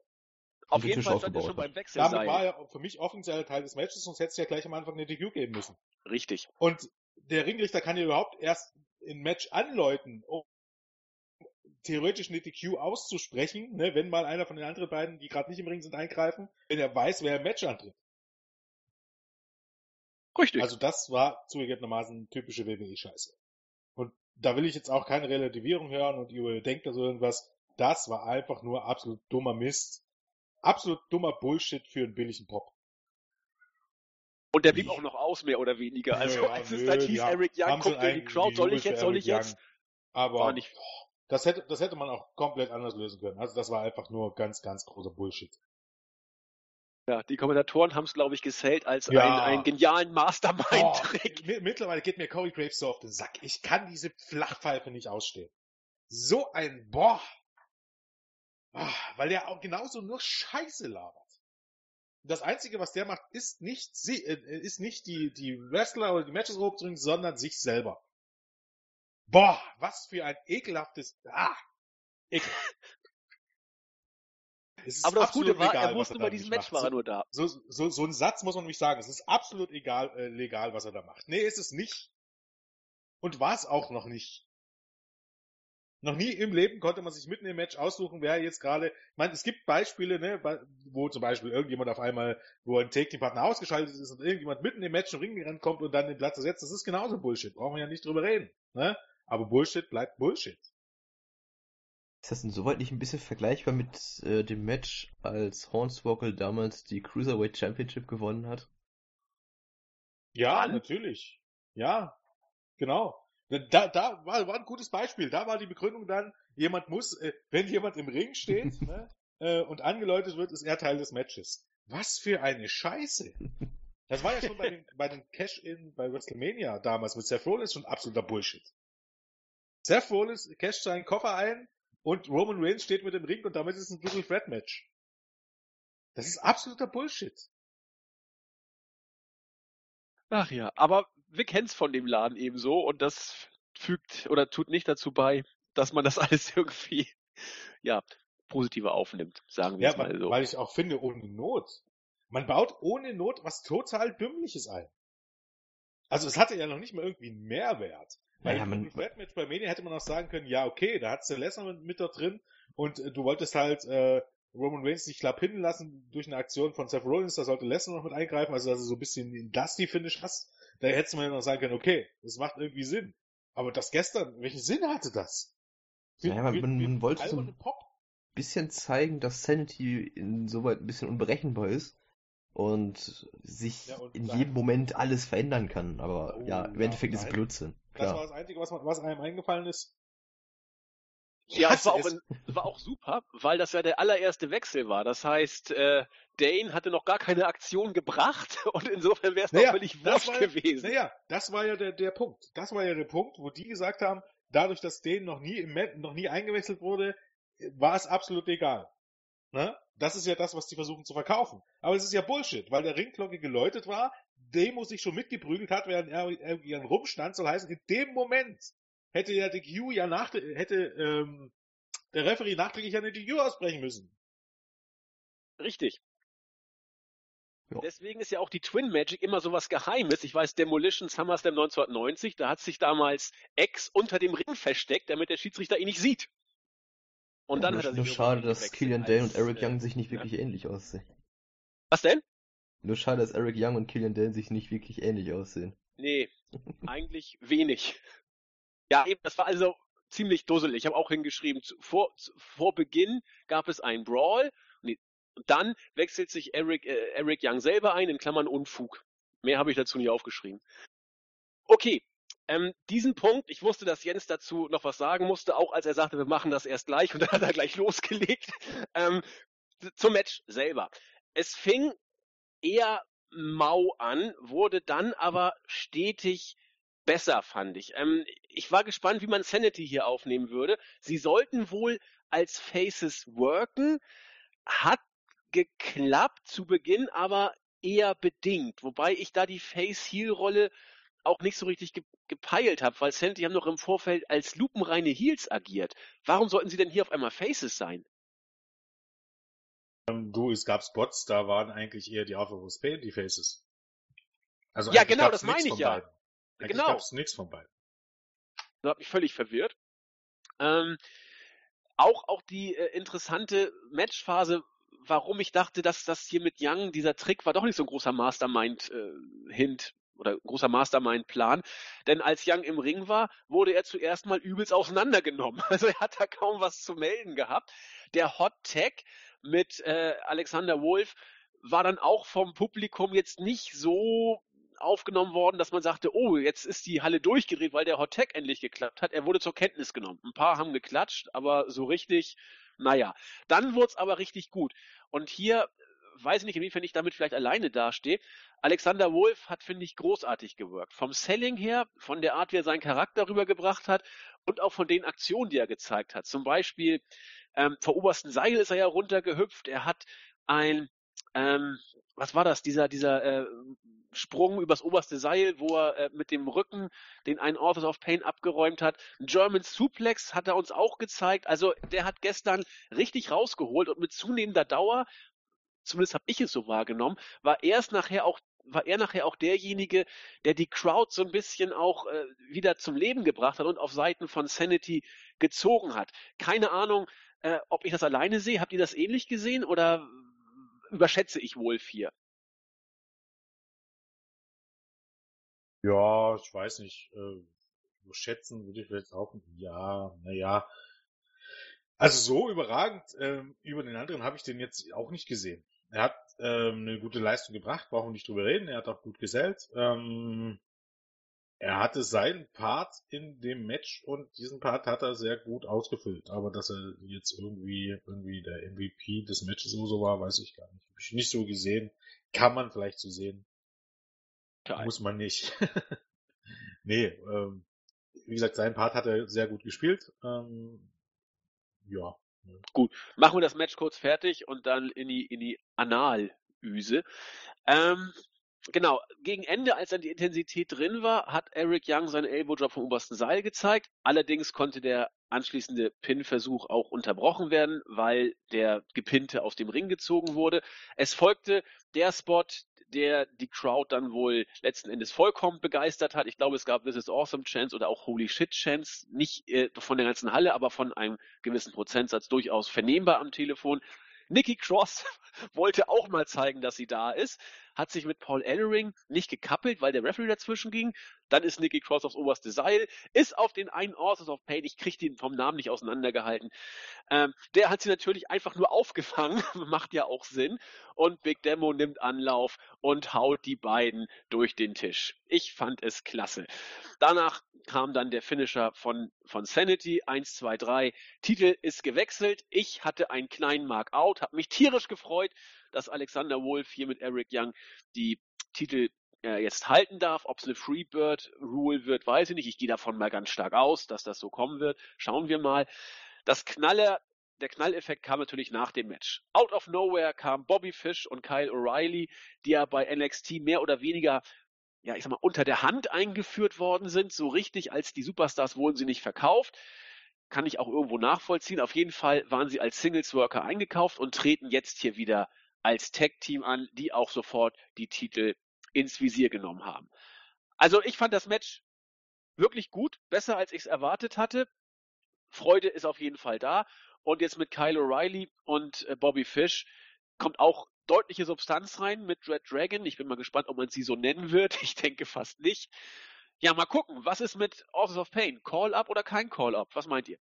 Auf jeden Fall stand er schon beim Wechsel. Damit war er für mich offensiell Teil des Matches, sonst hätte es ja gleich am Anfang eine DQ geben müssen. Richtig. Und der Ringrichter kann ja überhaupt erst ein Match anläuten, um theoretisch eine DQ auszusprechen, ne, wenn mal einer von den anderen beiden, die gerade nicht im Ring sind, eingreifen, wenn er weiß, wer im Match antritt. Richtig. Also das war zugegebenermaßen typische WWE-Scheiße. Und da will ich jetzt auch keine Relativierung hören und ihr denkt da so irgendwas. Das war einfach nur absolut dummer Mist. Absolut dummer Bullshit für einen billigen Pop. Und der blieb auch noch aus, mehr oder weniger. Also ja, als es dann hieß, Eric Young guckt in die Crowd, soll ich jetzt, soll ich jetzt? Aber war nicht... das hätte, das hätte man auch komplett anders lösen können. Also das war einfach nur ganz, ganz großer Bullshit. Ja, die Kommentatoren haben es, glaube ich, gesellt als ja. einen, einen genialen Mastermind-Trick. Oh, mittlerweile geht mir Corey Graves so auf den Sack. Ich kann diese Flachpfeife nicht ausstehen. So ein Boah. Ah, weil der auch genauso nur Scheiße labert. Das Einzige, was der macht, ist nicht, sie, äh, ist nicht die, die Wrestler oder die Matches hochzubringen, sondern sich selber. Boah, was für ein ekelhaftes, ah, ekelhaft. Aber das Gute war, egal, er wusste bei diesem Match macht. war er nur da. So, so, so ein Satz muss man nämlich sagen. Es ist absolut egal, äh, legal, was er da macht. Nee, ist es nicht. Und war es auch noch nicht. Noch nie im Leben konnte man sich mitten im Match aussuchen, wer jetzt gerade, ich meine, es gibt Beispiele, ne, wo zum Beispiel irgendjemand auf einmal, wo ein Take-Team-Partner ausgeschaltet ist und irgendjemand mitten im Match im Ring rankommt und dann den Platz ersetzt, das ist genauso Bullshit. Brauchen wir ja nicht drüber reden, ne? Aber Bullshit bleibt Bullshit. Ist das insoweit nicht ein bisschen vergleichbar mit äh, dem Match, als Hornswoggle damals die Cruiserweight Championship gewonnen hat? Ja, natürlich. Ja, genau. Da, da war, war ein gutes Beispiel. Da war die Begründung dann, jemand muss, äh, wenn jemand im Ring steht ne, äh, und angeläutet wird, ist er Teil des Matches. Was für eine Scheiße. Das war ja schon bei den, bei den Cash-In bei WrestleMania damals mit Seth Rollins schon absoluter Bullshit. Seth Rollins casht seinen Koffer ein und Roman Reigns steht mit dem Ring und damit ist es ein Triple Threat Match. Das ist absoluter Bullshit. Ach ja, aber wir kennen's von dem Laden ebenso und das fügt oder tut nicht dazu bei, dass man das alles irgendwie, ja, positiver aufnimmt, sagen wir ja, mal so. Weil ich auch finde, ohne Not. Man baut ohne Not was total Dümmliches ein. Also es hatte ja noch nicht mal irgendwie einen Mehrwert. Weil ja, man, Red Match bei Mania hätte man auch sagen können, ja okay, da hat's der Lesnar mit, mit da drin und äh, du wolltest halt äh, Roman Reigns nicht knapp hinten lassen durch eine Aktion von Seth Rollins, da sollte Lesnar noch mit eingreifen, also dass du so ein bisschen den Dusty-Finish hast. Da hättest man ja noch sagen können, okay, das macht irgendwie Sinn. Aber das gestern, welchen Sinn hatte das? Wie, naja, man, wie, man, man wollte so ein bisschen zeigen, dass Sanity insoweit ein bisschen unberechenbar ist und sich ja, und in jedem Moment alles verändern kann. Aber oh, ja, im ja, Endeffekt ist es Blödsinn. Klar. Das war das Einzige, was, was einem eingefallen ist. Ja, es war, auch, war auch super, weil das ja der allererste Wechsel war. Das heißt, äh, Dane hatte noch gar keine Aktion gebracht und insofern wäre es naja, noch völlig wurscht ja, gewesen. Naja, das war ja der, der Punkt. Das war ja der Punkt, wo die gesagt haben, dadurch, dass Dane noch nie im noch nie eingewechselt wurde, war es absolut egal. Ne? Das ist ja das, was die versuchen zu verkaufen. Aber es ist ja Bullshit, weil der Ringglocke geläutet war, Demo sich schon mitgeprügelt hat, während er irgendwie rumstand, soll heißen, in dem Moment hätte ja die Q ja nach, hätte ähm, der Referee nachträglich eine DQ ausbrechen müssen. Richtig. Jo. Deswegen ist ja auch die Twin Magic immer so was Geheimes. Ich weiß, Demolition SummerSlam 1990, da hat sich damals X unter dem Ring versteckt, damit der Schiedsrichter ihn nicht sieht. Und dann nur, hat er sich nur schade, dass Killian Dale und Eric Young sich nicht wirklich ja. ähnlich aussehen. Was denn? Nur schade, dass Eric Young und Killian Dale sich nicht wirklich ähnlich aussehen. Nee, eigentlich wenig. Ja, eben, das war also ziemlich dusselig. Ich habe auch hingeschrieben, vor, vor Beginn gab es einen Brawl und dann wechselt sich Eric, äh, Eric Young selber ein, in Klammern Unfug. Mehr habe ich dazu nicht aufgeschrieben. Okay, ähm, diesen Punkt, ich wusste, dass Jens dazu noch was sagen musste, auch als er sagte, wir machen das erst gleich und dann hat er gleich losgelegt. Ähm, zum Match selber. Es fing eher mau an, wurde dann aber stetig besser, fand ich. Ähm, ich war gespannt, wie man Sanity hier aufnehmen würde. Sie sollten wohl als Faces worken. Hat geklappt zu Beginn, aber eher bedingt. Wobei ich da die Face-Heel-Rolle auch nicht so richtig ge gepeilt habe, weil Sanity haben noch im Vorfeld als lupenreine Heels agiert. Warum sollten sie denn hier auf einmal Faces sein? Ähm, du, es gab Spots, da waren eigentlich eher die Alpha Pain die Faces. Also ja, genau, das meine ich ja. Beiden. Eigentlich genau. gab's nichts von beiden. Das hat mich völlig verwirrt. Ähm, auch, auch die äh, interessante Matchphase, warum ich dachte, dass das hier mit Young, dieser Trick war doch nicht so ein großer Mastermind-Hint äh, oder großer Mastermind-Plan. Denn als Young im Ring war, wurde er zuerst mal übelst auseinandergenommen. Also er hat da kaum was zu melden gehabt. Der Hot Tag mit äh, Alexander Wolf war dann auch vom Publikum jetzt nicht so aufgenommen worden, dass man sagte, oh, jetzt ist die Halle durchgedreht, weil der Hot Tag endlich geklappt hat. Er wurde zur Kenntnis genommen. Ein paar haben geklatscht, aber so richtig, naja. Dann wurde es aber richtig gut. Und hier weiß ich nicht, inwiefern ich damit vielleicht alleine dastehe. Alexander Wolf hat, finde ich, großartig gewirkt. Vom Selling her, von der Art, wie er seinen Charakter rübergebracht hat und auch von den Aktionen, die er gezeigt hat. Zum Beispiel ähm, vor obersten Seil ist er ja runtergehüpft. Er hat ein, ähm, was war das, dieser, dieser äh, Sprung übers oberste Seil, wo er äh, mit dem Rücken den einen Authors of Pain abgeräumt hat. Ein German Suplex hat er uns auch gezeigt. Also der hat gestern richtig rausgeholt und mit zunehmender Dauer, zumindest habe ich es so wahrgenommen, war er es nachher auch war er nachher auch derjenige, der die Crowd so ein bisschen auch äh, wieder zum Leben gebracht hat und auf Seiten von Sanity gezogen hat. Keine Ahnung, äh, ob ich das alleine sehe. Habt ihr das ähnlich gesehen oder überschätze ich wohl vier? Ja, ich weiß nicht. Äh, schätzen würde ich jetzt auch. Ja, naja. Also so überragend ähm, über den anderen habe ich den jetzt auch nicht gesehen. Er hat ähm, eine gute Leistung gebracht, brauchen wir nicht drüber reden. Er hat auch gut gesellt. Ähm, er hatte seinen Part in dem Match und diesen Part hat er sehr gut ausgefüllt. Aber dass er jetzt irgendwie, irgendwie der MVP des Matches oder so war, weiß ich gar nicht. Hab ich nicht so gesehen. Kann man vielleicht so sehen. Geil. Muss man nicht. nee, ähm, wie gesagt, seinen Part hat er sehr gut gespielt. Ähm, ja. Gut, machen wir das Match kurz fertig und dann in die, in die Analyse. Ähm, genau, gegen Ende, als dann die Intensität drin war, hat Eric Young seinen Elbow-Drop vom obersten Seil gezeigt. Allerdings konnte der anschließende Pin-Versuch auch unterbrochen werden, weil der Gepinte aus dem Ring gezogen wurde. Es folgte der Spot, der die Crowd dann wohl letzten Endes vollkommen begeistert hat. Ich glaube, es gab This is Awesome Chance oder auch Holy Shit Chance, nicht äh, von der ganzen Halle, aber von einem gewissen Prozentsatz durchaus vernehmbar am Telefon. Nikki Cross wollte auch mal zeigen, dass sie da ist, hat sich mit Paul Ellering nicht gekappelt, weil der Referee dazwischen ging. Dann ist Nikki Cross aufs oberste Seil, ist auf den einen Authors of Pain, ich kriege den vom Namen nicht auseinandergehalten. Ähm, der hat sie natürlich einfach nur aufgefangen, macht ja auch Sinn. Und Big Demo nimmt Anlauf und haut die beiden durch den Tisch. Ich fand es klasse. Danach kam dann der Finisher von, von Sanity, 1, 2, 3. Titel ist gewechselt. Ich hatte einen kleinen Markout, habe mich tierisch gefreut, dass Alexander Wolf hier mit Eric Young die Titel äh, jetzt halten darf. Ob es eine Freebird Rule wird, weiß ich nicht. Ich gehe davon mal ganz stark aus, dass das so kommen wird. Schauen wir mal. Das Knaller, der Knalleffekt kam natürlich nach dem Match. Out of nowhere kamen Bobby Fish und Kyle O'Reilly, die ja bei NXT mehr oder weniger ja, ich sag mal, unter der Hand eingeführt worden sind. So richtig als die Superstars wurden sie nicht verkauft kann ich auch irgendwo nachvollziehen. Auf jeden Fall waren sie als Singles Worker eingekauft und treten jetzt hier wieder als Tag-Team an, die auch sofort die Titel ins Visier genommen haben. Also ich fand das Match wirklich gut, besser als ich es erwartet hatte. Freude ist auf jeden Fall da. Und jetzt mit Kyle O'Reilly und äh, Bobby Fish kommt auch deutliche Substanz rein mit Red Dragon. Ich bin mal gespannt, ob man sie so nennen wird. Ich denke fast nicht. Ja, mal gucken. Was ist mit Authors of Pain? Call-Up oder kein Call-Up? Was meint ihr?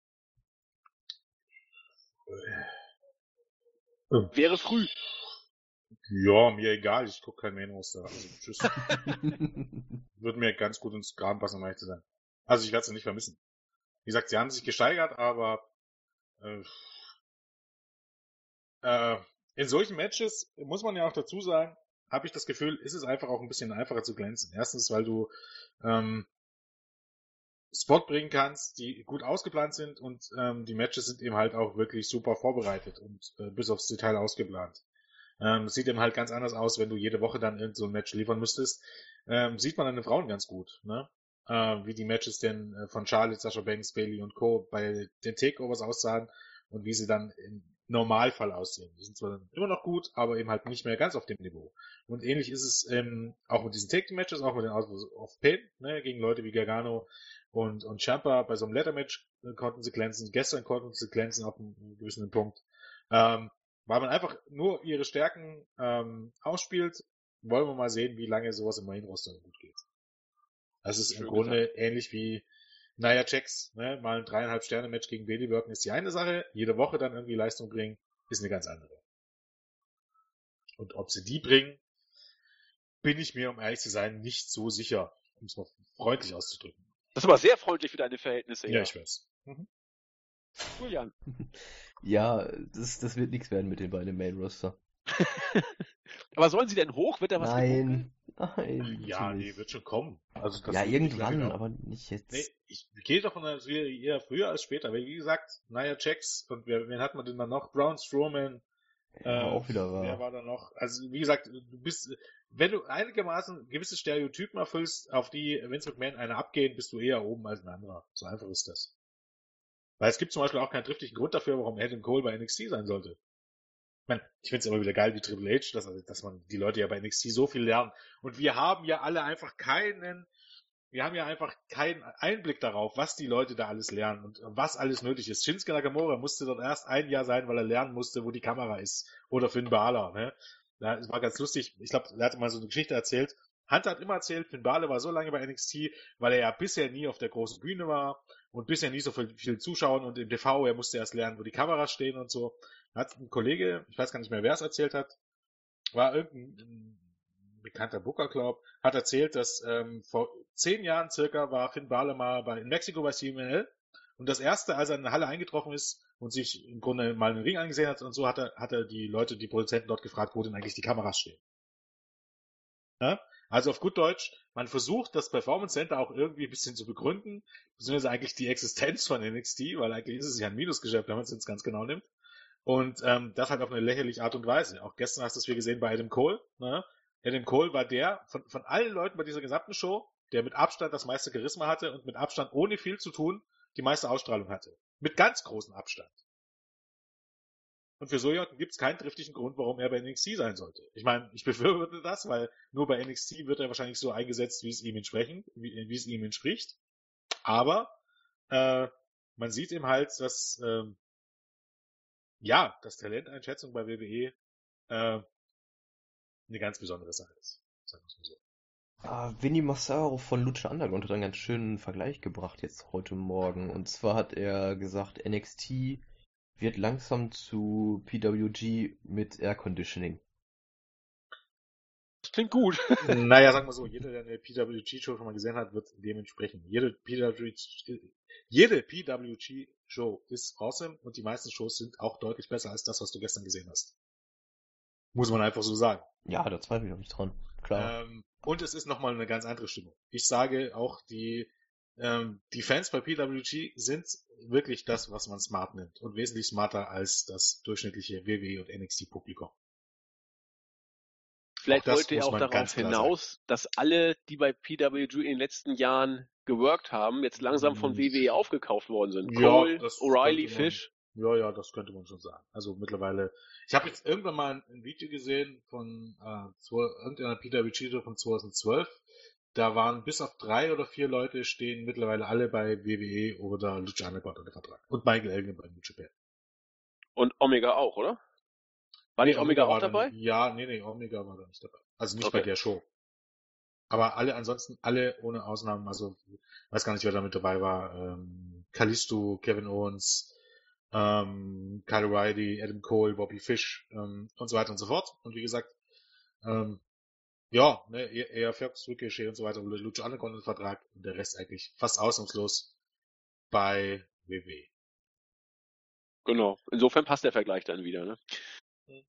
Äh. Wäre früh. Ja, mir egal, ich gucke kein Main Roster. Also, tschüss. Würde mir ganz gut ins Graben passen, um ehrlich zu sein. Also ich werde es nicht vermissen. Wie gesagt, sie haben sich gesteigert, aber äh, äh, in solchen Matches muss man ja auch dazu sagen, habe ich das Gefühl, ist es einfach auch ein bisschen einfacher zu glänzen. Erstens, weil du ähm, Spot bringen kannst, die gut ausgeplant sind und ähm, die Matches sind eben halt auch wirklich super vorbereitet und äh, bis aufs Detail ausgeplant. Ähm, sieht eben halt ganz anders aus, wenn du jede Woche dann irgend so ein Match liefern müsstest. Ähm, sieht man an den Frauen ganz gut, ne? Äh, wie die Matches denn äh, von Charlotte, Sasha Banks, Bailey und Co. bei den Takeovers aussahen und wie sie dann im Normalfall aussehen. Die sind zwar immer noch gut, aber eben halt nicht mehr ganz auf dem Niveau. Und ähnlich ist es ähm, auch mit diesen Take-Matches, auch mit den Out of Pain, ne, gegen Leute wie Gargano und, und Champa. Bei so einem Letter-Match äh, konnten sie glänzen, gestern konnten sie glänzen auf einem gewissen Punkt. Ähm, weil man einfach nur ihre Stärken ähm, ausspielt, wollen wir mal sehen, wie lange sowas im Main-Roster gut geht. Das ist Schön im Grunde gesagt. ähnlich wie naja, Checks, ne, mal ein dreieinhalb Sterne Match gegen Bailey Worken ist die eine Sache, jede Woche dann irgendwie Leistung bringen, ist eine ganz andere. Und ob sie die bringen, bin ich mir, um ehrlich zu sein, nicht so sicher, um es mal freundlich auszudrücken. Das ist aber sehr freundlich für deine Verhältnisse. Ja, ja ich weiß. Mhm. Julian. Ja, das, das wird nichts werden mit den beiden Main Roster. aber sollen sie denn hoch? Wird da was Nein. Nein. Ja, nee, wird schon kommen. Also das ja, irgendwann, aber nicht jetzt. Nee, ich gehe davon aus, eher früher als später. Weil wie gesagt, Naya Checks und wer, wen hat man denn dann noch? Brown Strowman. Ja, äh, auch wieder wahr. Wer war da noch? Also wie gesagt, du bist, wenn du einigermaßen gewisse Stereotypen erfüllst, auf die Vince McMahon eine abgehen, bist du eher oben als ein anderer. So einfach ist das. Weil es gibt zum Beispiel auch keinen triftigen Grund dafür, warum Adam Cole bei NXT sein sollte meine, ich finde es immer wieder geil wie Triple H, dass, dass man die Leute ja bei NXT so viel lernen. Und wir haben ja alle einfach keinen, wir haben ja einfach keinen Einblick darauf, was die Leute da alles lernen und was alles nötig ist. Shinsuke Nakamura musste dort erst ein Jahr sein, weil er lernen musste, wo die Kamera ist. Oder Finn Balor, ne? Das war ganz lustig. Ich glaube, er hat mal so eine Geschichte erzählt. Hunter hat immer erzählt, Finn Balor war so lange bei NXT, weil er ja bisher nie auf der großen Bühne war und bisher nie so viel, viel Zuschauen und im TV, er musste erst lernen, wo die Kameras stehen und so hat ein Kollege, ich weiß gar nicht mehr, wer es erzählt hat, war irgendein bekannter Booker Club, hat erzählt, dass ähm, vor zehn Jahren circa war Finn Balor mal bei, in Mexiko bei CML und das erste, als er in eine Halle eingetroffen ist und sich im Grunde mal einen Ring angesehen hat und so, hat er, hat er die Leute, die Produzenten dort gefragt, wo denn eigentlich die Kameras stehen. Ja? Also auf gut Deutsch, man versucht das Performance Center auch irgendwie ein bisschen zu begründen, beziehungsweise eigentlich die Existenz von NXT, weil eigentlich ist es ja ein Minusgeschäft, wenn man es jetzt ganz genau nimmt. Und ähm, das halt auf eine lächerliche Art und Weise. Auch gestern hast du es wieder gesehen bei Adam Cole. Ne? Adam Cole war der von, von allen Leuten bei dieser gesamten Show, der mit Abstand das meiste Charisma hatte und mit Abstand ohne viel zu tun die meiste Ausstrahlung hatte. Mit ganz großem Abstand. Und für so jemanden gibt es keinen triftigen Grund, warum er bei NXT sein sollte. Ich meine, ich befürworte das, weil nur bei NXT wird er wahrscheinlich so eingesetzt, wie es ihm entsprechen, wie, wie es ihm entspricht. Aber äh, man sieht eben halt, dass ähm, ja, das Talenteinschätzung bei WWE äh, eine ganz besondere Sache ist. Sagen wir mal so. Ah, Vinny Massaro von Lucha Underground hat einen ganz schönen Vergleich gebracht jetzt heute Morgen. Und zwar hat er gesagt, NXT wird langsam zu PWG mit Air Conditioning. Das klingt gut. naja, sagen wir so, jeder, der eine PWG-Show schon mal gesehen hat, wird dementsprechend. Jede PWG, jede PWG-Show ist awesome und die meisten Shows sind auch deutlich besser als das, was du gestern gesehen hast. Muss man einfach so sagen. Ja, da zweifle ich auch nicht dran. Klar. Ähm, und es ist nochmal eine ganz andere Stimmung. Ich sage auch, die, ähm, die Fans bei PWG sind wirklich das, was man smart nennt. Und wesentlich smarter als das durchschnittliche WWE und NXT Publikum. Vielleicht wollte er auch darauf hinaus, sagen. dass alle, die bei PWG in den letzten Jahren geworkt haben, jetzt langsam von WWE hm. aufgekauft worden sind. Cole, ja, O'Reilly, Fish. Ja, ja, das könnte man schon sagen. Also mittlerweile. Ich habe jetzt irgendwann mal ein, Video gesehen von äh, irgendeiner PWG von 2012. Da waren bis auf drei oder vier Leute stehen mittlerweile alle bei WWE oder Lucha Underground unter Vertrag. Und Michael Elgin bei New Japan. Und Omega auch, oder? War nee, nicht Omega, Omega auch dabei? Dann, ja, nee, nee, Omega war da nicht dabei. Also nicht okay. bei der Show. Aber alle, ansonsten alle ohne Ausnahmen, also weiß gar nicht, wer da mit dabei war. Ähm, Kalisto, Kevin Owens, ähm, Kyle O'Reilly, Adam Cole, Bobby Fish ähm, und so weiter und so fort. Und wie gesagt, ähm, ja, ne, eher Fox, Ricochet und so weiter, Lucha Underground im Vertrag und der Rest eigentlich fast ausnahmslos bei WW. Genau, insofern passt der Vergleich dann wieder. Ne? Mhm.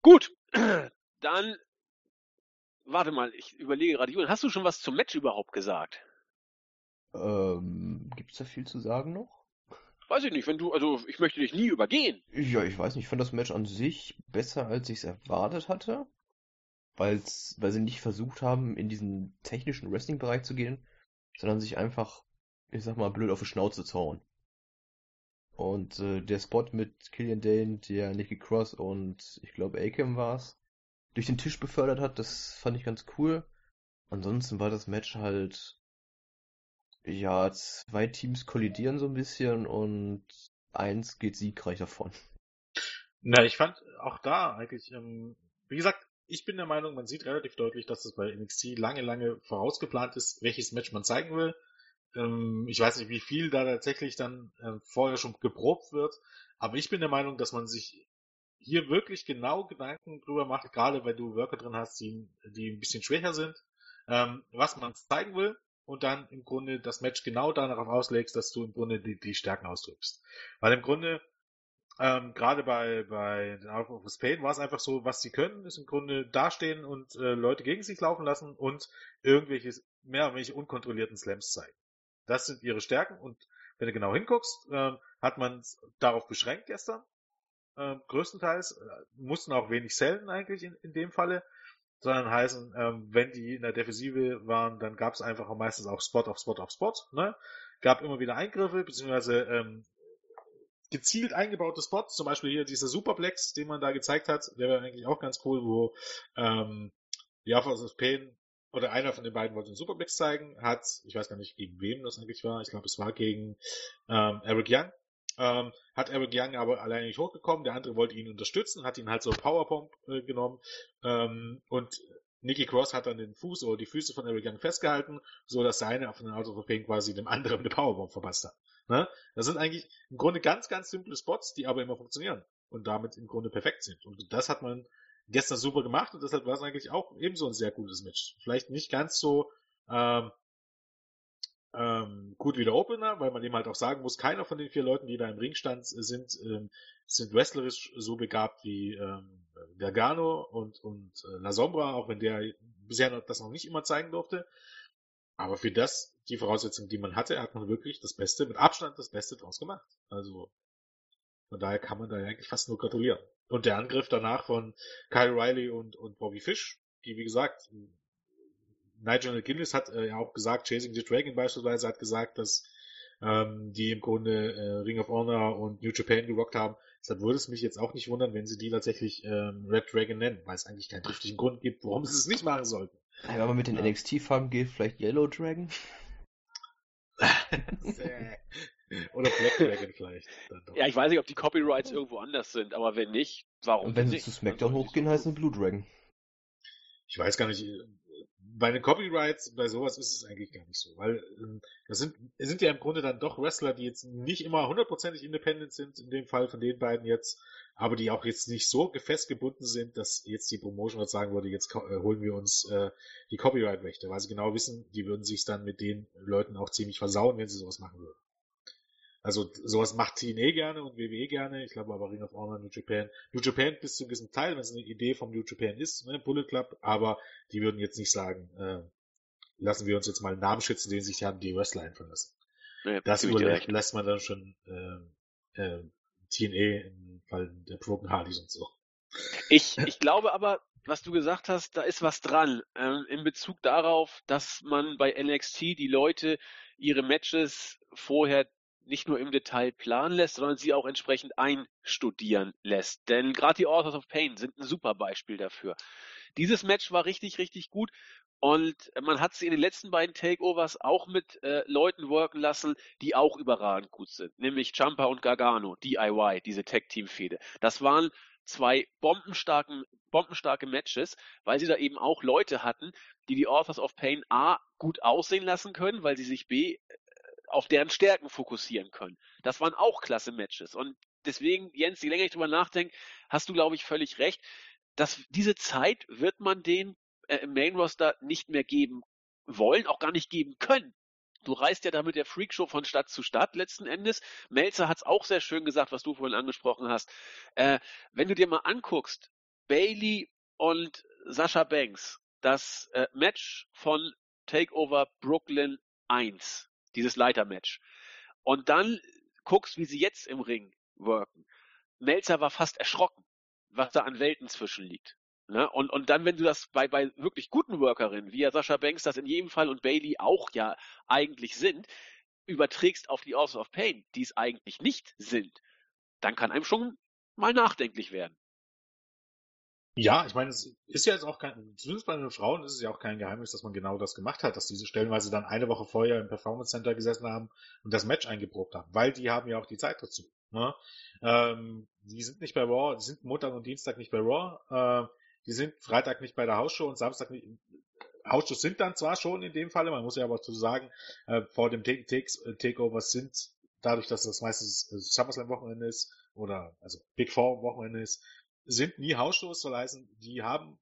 Gut, dann warte mal, ich überlege gerade, Julian, hast du schon was zum Match überhaupt gesagt? Ähm, gibt's da viel zu sagen noch? Weiß ich nicht, wenn du, also ich möchte dich nie übergehen. Ja, ich weiß nicht, ich fand das Match an sich besser, als ich es erwartet hatte. Weil's, weil sie nicht versucht haben, in diesen technischen Wrestling-Bereich zu gehen, sondern sich einfach, ich sag mal, blöd auf die Schnauze zu hauen. Und äh, der Spot mit Killian Dane, der Nikki Cross und ich glaube Akam war's, durch den Tisch befördert hat, das fand ich ganz cool. Ansonsten war das Match halt ja, zwei Teams kollidieren so ein bisschen und eins geht siegreich davon. Na, ich fand auch da eigentlich, ähm, wie gesagt, ich bin der Meinung, man sieht relativ deutlich, dass es bei NXT lange, lange vorausgeplant ist, welches Match man zeigen will. Ähm, ich weiß nicht, wie viel da tatsächlich dann äh, vorher schon geprobt wird, aber ich bin der Meinung, dass man sich hier wirklich genau Gedanken drüber macht, gerade wenn du Worker drin hast, die, die ein bisschen schwächer sind, ähm, was man zeigen will und dann im Grunde das Match genau darauf auslegst, dass du im Grunde die, die Stärken ausdrückst. Weil im Grunde, ähm, gerade bei, bei den Out of Pain war es einfach so, was sie können, ist im Grunde dastehen und äh, Leute gegen sich laufen lassen und irgendwelche mehr oder weniger unkontrollierten Slams zeigen. Das sind ihre Stärken und wenn du genau hinguckst, äh, hat man darauf beschränkt gestern. Äh, größtenteils äh, mussten auch wenig sellen eigentlich in, in dem Falle sondern heißen, ähm, wenn die in der Defensive waren, dann gab es einfach meistens auch Spot auf Spot auf Spot. Ne? Gab immer wieder Eingriffe, beziehungsweise ähm, gezielt eingebaute Spots, zum Beispiel hier dieser Superplex, den man da gezeigt hat, der war eigentlich auch ganz cool, wo ähm, die Alphas of Pain oder einer von den beiden wollte einen Superplex zeigen, hat, ich weiß gar nicht, gegen wem das eigentlich war, ich glaube, es war gegen ähm, Eric Young, ähm, hat Eric Young aber alleine nicht hochgekommen, der andere wollte ihn unterstützen, hat ihn halt so Powerpump äh, genommen ähm, und Nicky Cross hat dann den Fuß oder die Füße von Eric Young festgehalten, so dass seine auf den Out of Pain quasi dem anderen eine Powerbomb verpasst hat. Ne? Das sind eigentlich im Grunde ganz, ganz simple Spots, die aber immer funktionieren und damit im Grunde perfekt sind. Und das hat man gestern super gemacht und deshalb war es eigentlich auch ebenso ein sehr gutes Match. Vielleicht nicht ganz so ähm, ähm, gut wie der Opener, weil man eben halt auch sagen muss, keiner von den vier Leuten, die da im Ring stand, sind, ähm, sind wrestlerisch so begabt wie ähm, Gargano und, und äh, La Sombra, auch wenn der bisher das noch nicht immer zeigen durfte. Aber für das, die Voraussetzungen, die man hatte, hat man wirklich das Beste, mit Abstand das Beste draus gemacht. Also von daher kann man da eigentlich fast nur gratulieren. Und der Angriff danach von Kyle Riley und, und Bobby Fish, die wie gesagt Nigel Guinness hat äh, ja auch gesagt, Chasing the Dragon beispielsweise hat gesagt, dass ähm, die im Grunde äh, Ring of Honor und New Japan gerockt haben. Deshalb würde es mich jetzt auch nicht wundern, wenn sie die tatsächlich ähm, Red Dragon nennen, weil es eigentlich keinen triftigen Grund gibt, warum sie es nicht machen sollten. Wenn man mit den ja. NXT-Farben geht, vielleicht Yellow Dragon? Oder Black Dragon vielleicht. Ja, ich weiß nicht, ob die Copyrights irgendwo anders sind, aber wenn nicht, warum? Und wenn sie zu SmackDown hochgehen, heißen Blue Dragon. Ich weiß gar nicht, bei den Copyrights, bei sowas ist es eigentlich gar nicht so, weil ähm, das sind, sind ja im Grunde dann doch Wrestler, die jetzt nicht immer hundertprozentig independent sind, in dem Fall von den beiden jetzt, aber die auch jetzt nicht so festgebunden sind, dass jetzt die Promotion was sagen würde, jetzt äh, holen wir uns äh, die Copyright-Rechte, weil sie genau wissen, die würden sich dann mit den Leuten auch ziemlich versauen, wenn sie sowas machen würden. Also sowas macht TNA gerne und WWE gerne. Ich glaube aber Ring of Honor, New Japan. New Japan bis zu diesem Teil, wenn es eine Idee vom New Japan ist, ne, Bullet Club, aber die würden jetzt nicht sagen, äh, lassen wir uns jetzt mal einen Namen schützen, den sich haben die Wrestler einfallen lassen. Ja, das überlässt man dann schon äh, äh, TNA im Fall der Broken Hardys und so. Ich, ich glaube aber, was du gesagt hast, da ist was dran. Ähm, in Bezug darauf, dass man bei NXT die Leute ihre Matches vorher nicht nur im Detail planen lässt, sondern sie auch entsprechend einstudieren lässt. Denn gerade die Authors of Pain sind ein super Beispiel dafür. Dieses Match war richtig, richtig gut und man hat sie in den letzten beiden Takeovers auch mit äh, Leuten worken lassen, die auch überragend gut sind, nämlich Champa und Gargano, DIY, diese Tag-Team-Fehde. Das waren zwei bombenstarken, bombenstarke Matches, weil sie da eben auch Leute hatten, die die Authors of Pain A gut aussehen lassen können, weil sie sich B auf deren Stärken fokussieren können. Das waren auch klasse Matches. Und deswegen, Jens, je länger ich drüber nachdenke, hast du, glaube ich, völlig recht. Dass diese Zeit wird man den äh, im Main Roster nicht mehr geben wollen, auch gar nicht geben können. Du reist ja da mit der Freakshow von Stadt zu Stadt letzten Endes. Melzer hat es auch sehr schön gesagt, was du vorhin angesprochen hast. Äh, wenn du dir mal anguckst, Bailey und Sascha Banks, das äh, Match von Takeover Brooklyn 1, dieses Leitermatch. Und dann guckst, wie sie jetzt im Ring worken. Melzer war fast erschrocken, was da an Welten zwischen liegt. Ne? Und, und dann, wenn du das bei, bei wirklich guten Workerinnen, wie ja Sascha Banks das in jedem Fall und Bailey auch ja eigentlich sind, überträgst auf die House of Pain, die es eigentlich nicht sind, dann kann einem schon mal nachdenklich werden. Ja, ich meine, es ist ja jetzt auch kein, zumindest bei den Frauen ist es ja auch kein Geheimnis, dass man genau das gemacht hat, dass diese stellenweise dann eine Woche vorher im Performance Center gesessen haben und das Match eingeprobt haben, weil die haben ja auch die Zeit dazu. Ne? Ähm, die sind nicht bei Raw, die sind Montag und Dienstag nicht bei Raw, äh, die sind Freitag nicht bei der Hausshow und Samstag nicht. Hausshows sind dann zwar schon in dem Falle, man muss ja aber zu sagen, äh, vor dem Take äh, Takeovers sind, dadurch, dass das meistens äh, SummerSlam-Wochenende ist, oder also Big Four-Wochenende ist, sind nie Hausshows, soll heißen, die haben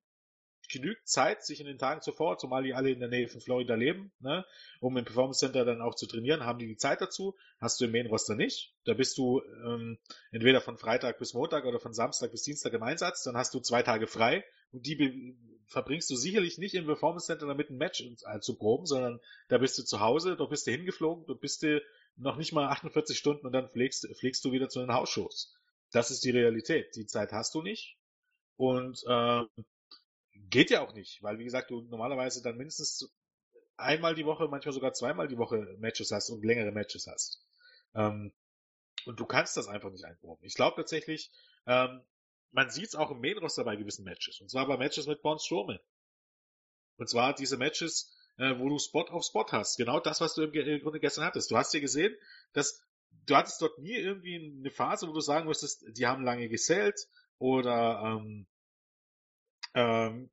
genügend Zeit, sich in den Tagen zuvor, zumal die alle in der Nähe von Florida leben, ne, um im Performance Center dann auch zu trainieren, haben die die Zeit dazu. Hast du im Main Roster nicht. Da bist du ähm, entweder von Freitag bis Montag oder von Samstag bis Dienstag im Einsatz. Dann hast du zwei Tage frei und die verbringst du sicherlich nicht im Performance Center damit ein Match äh, zu proben, sondern da bist du zu Hause, dort bist du hingeflogen, dort bist du noch nicht mal 48 Stunden und dann fliegst, fliegst du wieder zu den Hausshows. Das ist die Realität. Die Zeit hast du nicht. Und äh, geht ja auch nicht, weil wie gesagt, du normalerweise dann mindestens einmal die Woche, manchmal sogar zweimal die Woche Matches hast und längere Matches hast. Ähm, und du kannst das einfach nicht einproben. Ich glaube tatsächlich, ähm, man sieht es auch im Main Roster bei gewissen Matches. Und zwar bei Matches mit Braun Strowman. Und zwar diese Matches, äh, wo du Spot auf Spot hast. Genau das, was du im, im Grunde gestern hattest. Du hast hier gesehen, dass du hattest dort nie irgendwie eine Phase, wo du sagen musstest, die haben lange gesellt oder ähm, ähm,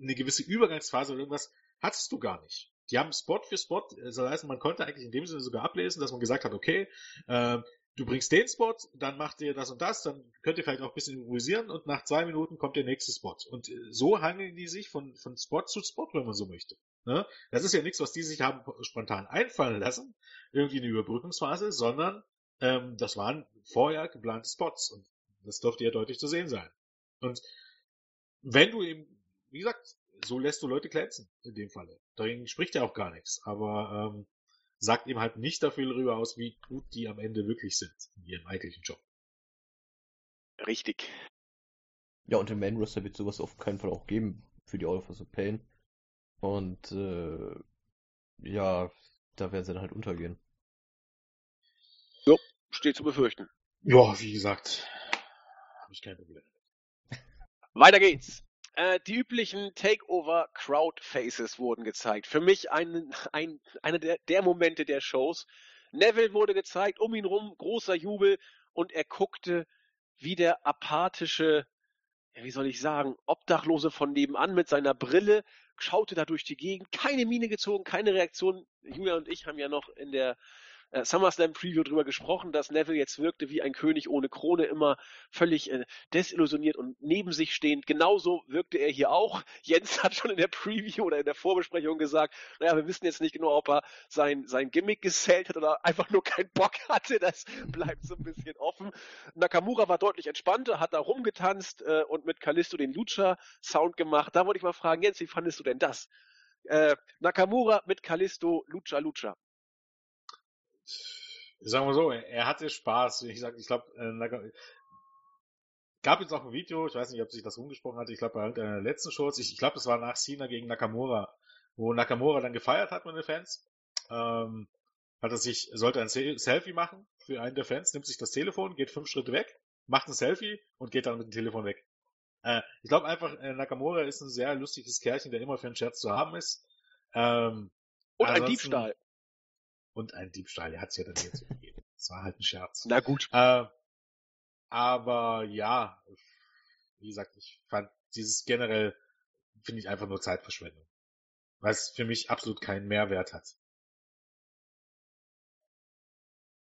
eine gewisse Übergangsphase oder irgendwas, hattest du gar nicht. Die haben Spot für Spot, das heißt, man konnte eigentlich in dem Sinne sogar ablesen, dass man gesagt hat, okay, äh, du bringst den Spot, dann macht ihr das und das, dann könnt ihr vielleicht auch ein bisschen improvisieren und nach zwei Minuten kommt der nächste Spot. Und äh, so hangeln die sich von, von Spot zu Spot, wenn man so möchte. Ne? Das ist ja nichts, was die sich haben spontan einfallen lassen, irgendwie eine Überbrückungsphase, sondern ähm, das waren vorher geplante Spots und das dürfte ja deutlich zu sehen sein. Und wenn du eben, wie gesagt, so lässt du Leute glänzen in dem Falle. Dagegen spricht ja auch gar nichts. Aber ähm, sagt ihm halt nicht dafür darüber aus, wie gut die am Ende wirklich sind in ihrem eigentlichen Job. Richtig. Ja, und im Main Roster wird sowas auf keinen Fall auch geben für die All of Pain. Und äh, ja, da werden sie dann halt untergehen. Jo, steht zu befürchten. Ja, wie gesagt, habe ich kein Problem. Weiter geht's. Äh, die üblichen Takeover Crowd Faces wurden gezeigt. Für mich ein, ein, einer der, der Momente der Shows. Neville wurde gezeigt, um ihn rum großer Jubel und er guckte wie der apathische, ja, wie soll ich sagen, Obdachlose von nebenan mit seiner Brille, schaute da durch die Gegend, keine Miene gezogen, keine Reaktion. Julia und ich haben ja noch in der äh, SummerSlam Preview drüber gesprochen, dass Neville jetzt wirkte wie ein König ohne Krone, immer völlig äh, desillusioniert und neben sich stehend. Genauso wirkte er hier auch. Jens hat schon in der Preview oder in der Vorbesprechung gesagt, naja, wir wissen jetzt nicht genau, ob er sein, sein Gimmick gesellt hat oder einfach nur keinen Bock hatte. Das bleibt so ein bisschen offen. Nakamura war deutlich entspannter, hat da rumgetanzt äh, und mit Kalisto den Lucha-Sound gemacht. Da wollte ich mal fragen, Jens, wie fandest du denn das? Äh, Nakamura mit Kalisto, Lucha Lucha sagen wir so, er hatte Spaß. Ich sag, ich glaube, äh, gab jetzt auch ein Video, ich weiß nicht, ob sich das rumgesprochen hat, ich glaube bei der letzten Shows, ich, ich glaube, das war nach Cena gegen Nakamura, wo Nakamura dann gefeiert hat mit den Fans. Ähm, hat er sich, sollte ein Selfie machen für einen der Fans, nimmt sich das Telefon, geht fünf Schritte weg, macht ein Selfie und geht dann mit dem Telefon weg. Äh, ich glaube einfach, äh, Nakamura ist ein sehr lustiges Kerlchen, der immer für einen Scherz zu haben ist. Ähm, und ein Diebstahl und ein Diebstahl. Er hat es ja dann hier zugegeben. Das war halt ein Scherz. Na gut. Äh, aber ja, wie gesagt, ich fand dieses generell, finde ich einfach nur Zeitverschwendung. Weil es für mich absolut keinen Mehrwert hat.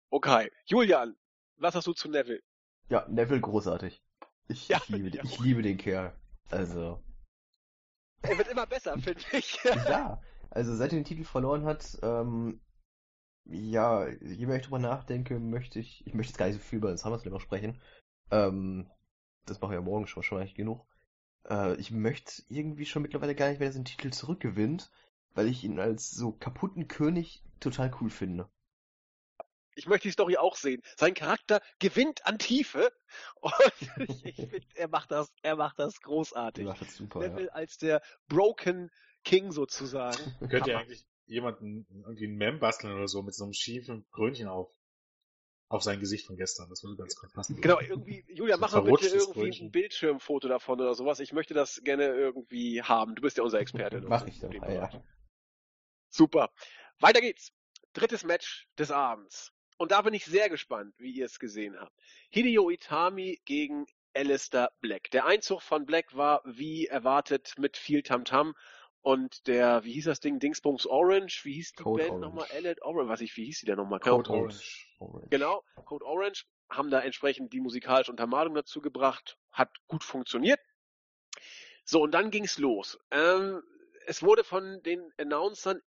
Okay. Julian, was hast du zu Neville? Ja, Neville großartig. Ich, ja, ich, liebe, ja. ich liebe den Kerl. Also. Er wird immer besser, finde ich. ja, also seit er den Titel verloren hat, ähm, ja, je mehr ich drüber nachdenke, möchte ich, ich möchte jetzt gar nicht so viel über den SummerSlam sprechen. Ähm, das mache ich ja morgen schon wahrscheinlich genug. Äh, ich möchte irgendwie schon mittlerweile gar nicht, wenn er seinen Titel zurückgewinnt, weil ich ihn als so kaputten König total cool finde. Ich möchte die Story auch sehen. Sein Charakter gewinnt an Tiefe und ich, ich finde, er macht das, er macht das großartig. Er macht das super. Neville ja. als der Broken King sozusagen. Könnt ihr eigentlich, jemanden irgendwie ein Mem basteln oder so mit so einem schiefen Krönchen auf auf sein Gesicht von gestern. Das würde ganz gut passen. Genau, irgendwie, Julia, so mach mal bitte irgendwie Brötchen. ein Bildschirmfoto davon oder sowas. Ich möchte das gerne irgendwie haben. Du bist ja unser Experte. mach ich doch, ja. Super. Weiter geht's. Drittes Match des Abends. Und da bin ich sehr gespannt, wie ihr es gesehen habt. Hideo Itami gegen Alistair Black. Der Einzug von Black war wie erwartet mit viel Tamtam. -Tam und der, wie hieß das Ding, Dingsbums Orange, wie hieß die Code Band nochmal? Elliot Orange, was ich, wie hieß die denn nochmal? Code, Code Orange. Orange. Genau, Code Orange, haben da entsprechend die musikalische Untermalung dazu gebracht, hat gut funktioniert. So, und dann ging's los. Ähm, es wurde von den Announcern,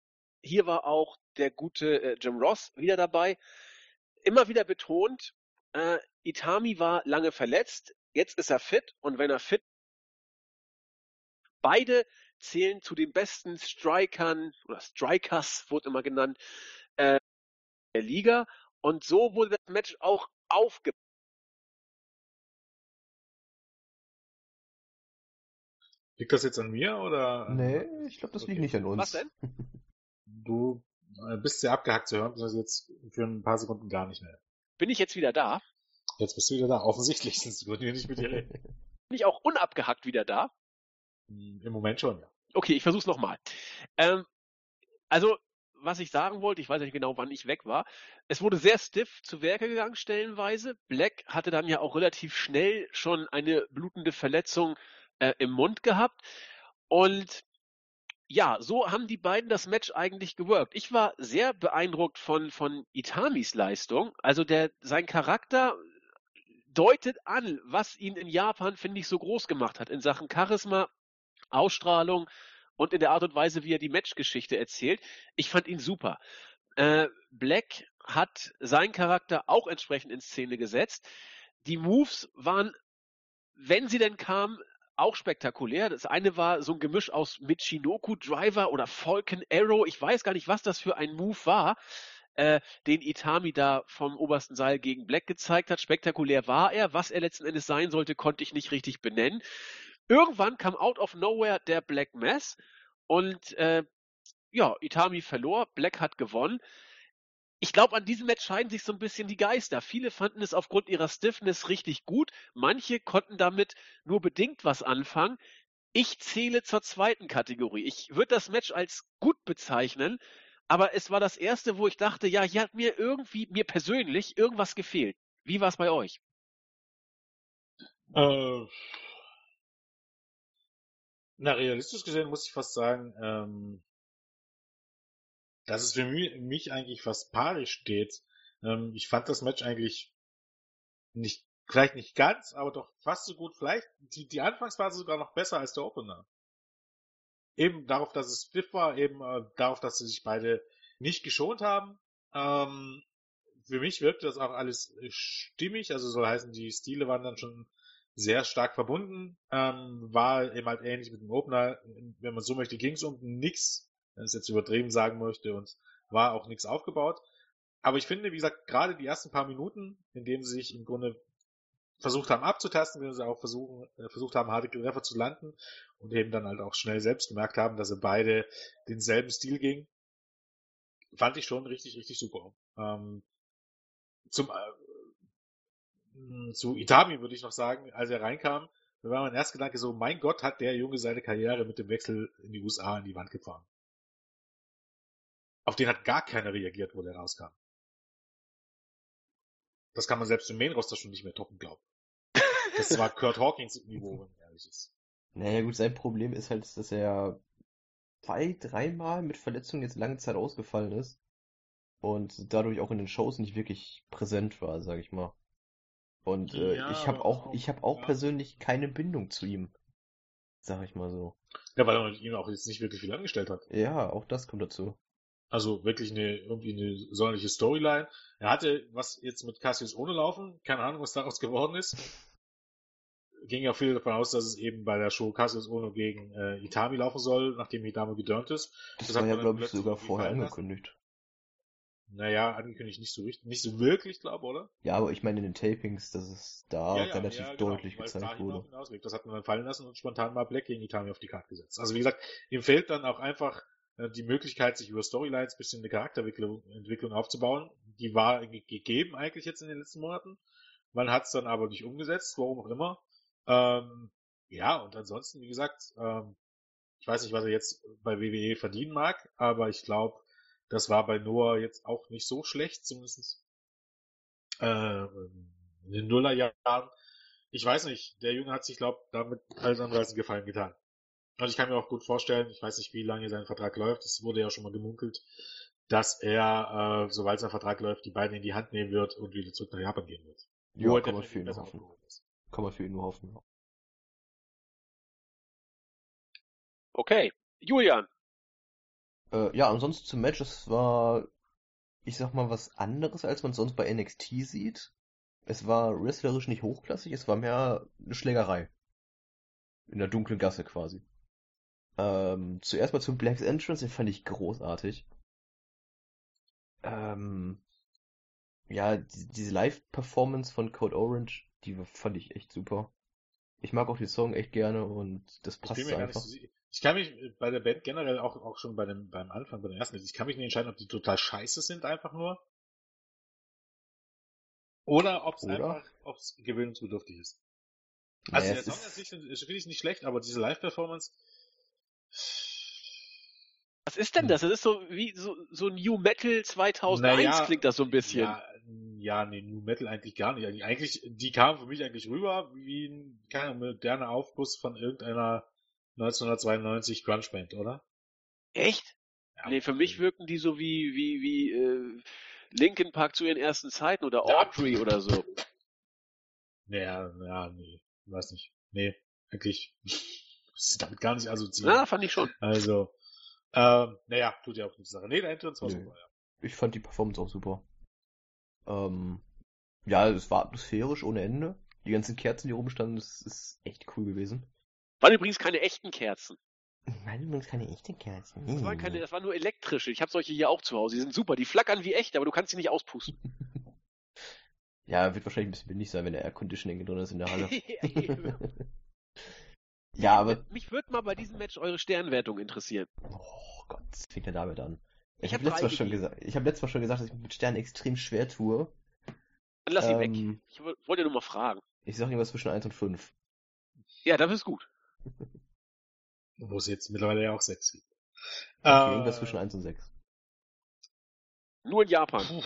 hier war auch der gute äh, Jim Ross wieder dabei, immer wieder betont, äh, Itami war lange verletzt, jetzt ist er fit und wenn er fit beide zählen zu den besten Strikern oder Strikers wurde immer genannt äh, der Liga und so wurde das Match auch aufgebaut. Liegt das jetzt an mir oder? Nee, ich glaube, das okay. liegt nicht an uns. Was denn? Du äh, bist sehr abgehackt zu hören, also jetzt für ein paar Sekunden gar nicht mehr. Bin ich jetzt wieder da? Jetzt bist du wieder da. Offensichtlich, sonst würden wir nicht mit dir reden. Bin ich auch unabgehackt wieder da? Hm, Im Moment schon, ja. Okay, ich versuch's nochmal. Ähm, also, was ich sagen wollte, ich weiß nicht genau, wann ich weg war. Es wurde sehr stiff zu Werke gegangen, stellenweise. Black hatte dann ja auch relativ schnell schon eine blutende Verletzung äh, im Mund gehabt. Und ja, so haben die beiden das Match eigentlich geworkt. Ich war sehr beeindruckt von, von Itamis Leistung. Also der, sein Charakter deutet an, was ihn in Japan, finde ich, so groß gemacht hat in Sachen Charisma, Ausstrahlung und in der Art und Weise, wie er die Matchgeschichte erzählt. Ich fand ihn super. Äh, Black hat seinen Charakter auch entsprechend in Szene gesetzt. Die Moves waren, wenn sie denn kamen, auch spektakulär. Das eine war so ein Gemisch aus Michinoku Driver oder Falcon Arrow. Ich weiß gar nicht, was das für ein Move war, äh, den Itami da vom obersten Seil gegen Black gezeigt hat. Spektakulär war er. Was er letzten Endes sein sollte, konnte ich nicht richtig benennen. Irgendwann kam out of nowhere der Black Mass und äh, ja, Itami verlor, Black hat gewonnen. Ich glaube, an diesem Match scheiden sich so ein bisschen die Geister. Viele fanden es aufgrund ihrer Stiffness richtig gut. Manche konnten damit nur bedingt was anfangen. Ich zähle zur zweiten Kategorie. Ich würde das Match als gut bezeichnen, aber es war das erste, wo ich dachte, ja, hier hat mir irgendwie, mir persönlich, irgendwas gefehlt. Wie war es bei euch? Äh, na, realistisch gesehen muss ich fast sagen, ähm, dass es für mich eigentlich fast parisch steht. Ähm, ich fand das Match eigentlich nicht, vielleicht nicht ganz, aber doch fast so gut. Vielleicht die, die Anfangsphase sogar noch besser als der Opener. Eben darauf, dass es stiff war, eben äh, darauf, dass sie sich beide nicht geschont haben. Ähm, für mich wirkte das auch alles stimmig, also soll heißen, die Stile waren dann schon sehr stark verbunden. Ähm, war eben halt ähnlich mit dem Opener, wenn man so möchte, ging es um nichts wenn ich es jetzt übertrieben sagen möchte, und war auch nichts aufgebaut. Aber ich finde, wie gesagt, gerade die ersten paar Minuten, in denen sie sich im Grunde versucht haben abzutasten, wenn sie auch versuchen, äh, versucht haben, harte Treffer zu landen und eben dann halt auch schnell selbst gemerkt haben, dass sie beide denselben Stil gingen, fand ich schon richtig, richtig super. Ähm, zum, äh, zu Itami würde ich noch sagen, als er reinkam, da war mein erster Gedanke so, mein Gott, hat der Junge seine Karriere mit dem Wechsel in die USA an die Wand gefahren. Auf den hat gar keiner reagiert, wo der rauskam. Das kann man selbst im Main-Roster schon nicht mehr toppen, glauben. Das war Kurt Hawkins Niveau, wenn man ehrlich ist. Naja gut, sein Problem ist halt, dass er zwei, dreimal mit Verletzungen jetzt lange Zeit ausgefallen ist und dadurch auch in den Shows nicht wirklich präsent war, sag ich mal. Und äh, ja, ich habe auch, ich habe auch ja. persönlich keine Bindung zu ihm, sag ich mal so. Ja, weil er mit ihm auch jetzt nicht wirklich viel angestellt hat. Ja, auch das kommt dazu. Also wirklich eine, irgendwie eine sonderliche Storyline. Er hatte was jetzt mit Cassius ohne laufen. Keine Ahnung, was daraus geworden ist. Ging ja viel davon aus, dass es eben bei der Show Cassius Ono gegen äh, Itami laufen soll, nachdem Itami gedörnt ist. Das, das war ja, glaube ich, sogar vorher angekündigt. Naja, angekündigt nicht so richtig, nicht so wirklich, glaube oder? Ja, aber ich meine in den Tapings, dass es da ja, ja, relativ ja, genau, deutlich gezeigt wurde. Das hat man dann fallen lassen und spontan mal Black gegen Itami auf die Karte gesetzt. Also wie gesagt, ihm fehlt dann auch einfach äh, die Möglichkeit, sich über Storylines bisschen eine Charakterentwicklung Entwicklung aufzubauen. Die war gegeben eigentlich jetzt in den letzten Monaten. Man hat es dann aber nicht umgesetzt, warum auch immer. Ähm, ja, und ansonsten, wie gesagt, ähm, ich weiß nicht, was er jetzt bei WWE verdienen mag, aber ich glaube, das war bei Noah jetzt auch nicht so schlecht, zumindest äh, in den Nullerjahren. Ich weiß nicht, der Junge hat sich, glaube damit alles andere als einen Gefallen getan. Also ich kann mir auch gut vorstellen, ich weiß nicht, wie lange sein Vertrag läuft, es wurde ja schon mal gemunkelt, dass er, äh, sobald sein Vertrag läuft, die beiden in die Hand nehmen wird und wieder zurück nach Japan gehen wird. Ja, kann man für ihn nur hoffen. Kann man für ihn nur hoffen. Okay, Julian. Äh, ja, ansonsten zum Match, es war, ich sag mal, was anderes, als man sonst bei NXT sieht. Es war wrestlerisch nicht hochklassig, es war mehr eine Schlägerei. In der dunklen Gasse quasi. Ähm, zuerst mal zum Black's Entrance, den fand ich großartig. Ähm, ja, die, diese Live-Performance von Code Orange, die fand ich echt super. Ich mag auch den Song echt gerne und das passt ich einfach. So, ich kann mich bei der Band generell auch, auch schon bei dem, beim Anfang, bei den ersten, ich kann mich nicht entscheiden, ob die total scheiße sind einfach nur. Oder ob es einfach, ob es gewöhnungsbedürftig ist. Also naja, der Song an sich ist wirklich nicht schlecht, aber diese Live-Performance, was ist denn das? Das ist so wie so, so New Metal 2001 naja, klingt das so ein bisschen. Ja, ja, nee, New Metal eigentlich gar nicht. Eigentlich, die kamen für mich eigentlich rüber wie ein keine moderner Aufguss von irgendeiner 1992 Grunge Band, oder? Echt? Ja, nee, für mich wirken die so wie, wie, wie, äh, Linkin Park zu ihren ersten Zeiten oder Audrey ja. oder so. Naja, ja, nee, weiß nicht. Nee, eigentlich ist damit gar nicht assoziiert. Ja, fand ich schon. Also, ähm, naja, tut ja auch nichts Sache. Nee, der Entrance war nee. super, ja. Ich fand die Performance auch super. Ähm, ja, es war atmosphärisch ohne Ende. Die ganzen Kerzen, die rumstanden, das ist echt cool gewesen. Waren übrigens keine echten Kerzen. Nein, übrigens keine echten Kerzen. Das waren, keine, das waren nur elektrische. Ich habe solche hier auch zu Hause. Die sind super. Die flackern wie echt, aber du kannst sie nicht auspusten. ja, wird wahrscheinlich ein bisschen windig sein, wenn der Air Conditioning drin ist in der Halle. ja, aber. Mich würde mal bei diesem Match eure Sternwertung interessieren. Oh Gott, fängt ja damit an. Ich, ich habe hab letztes, Mal schon gesagt, ich hab letztes Mal schon gesagt, dass ich mit Sternen extrem schwer tue. Dann lass ihn ähm, weg. Ich wollte nur mal fragen. Ich sag irgendwas zwischen 1 und 5. Ja, das ist gut. Wo es jetzt mittlerweile ja auch 6 gibt. Okay, äh, irgendwas zwischen 1 und 6. Nur in Japan. Puh.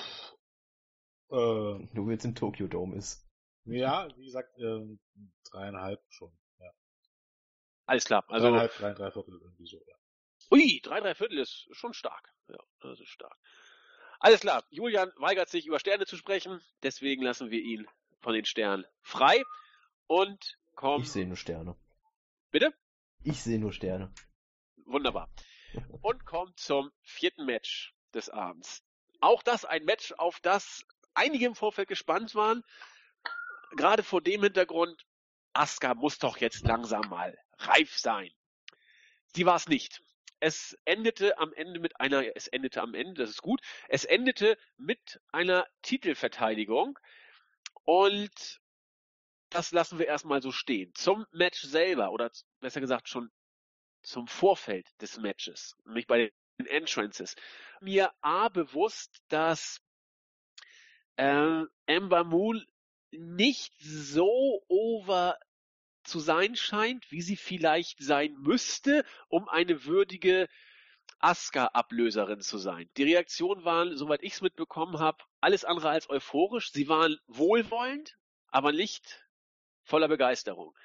Äh, Nur jetzt im Tokyo Dome ist. Ja, wie gesagt, ähm, dreieinhalb schon. Ja. Alles klar. Also, dreieinhalb, drei, drei Viertel irgendwie so, ja. Ui, drei, drei Viertel ist schon stark. Ja, das ist stark. Alles klar. Julian weigert sich über Sterne zu sprechen, deswegen lassen wir ihn von den Sternen frei und kommen. Ich sehe nur Sterne. Bitte? Ich sehe nur Sterne. Wunderbar. Und kommt zum vierten Match des Abends. Auch das ein Match, auf das einige im Vorfeld gespannt waren. Gerade vor dem Hintergrund, Asuka muss doch jetzt langsam mal reif sein. Sie war es nicht. Es endete am Ende mit einer, es endete am Ende, das ist gut, es endete mit einer Titelverteidigung und das lassen wir erstmal so stehen. Zum Match selber oder besser gesagt schon zum Vorfeld des Matches, nämlich bei den Entrances, mir A bewusst, dass äh, Amber Moon nicht so over zu sein scheint, wie sie vielleicht sein müsste, um eine würdige Asuka-Ablöserin zu sein. Die Reaktionen waren, soweit ich es mitbekommen habe, alles andere als euphorisch. Sie waren wohlwollend, aber nicht voller Begeisterung.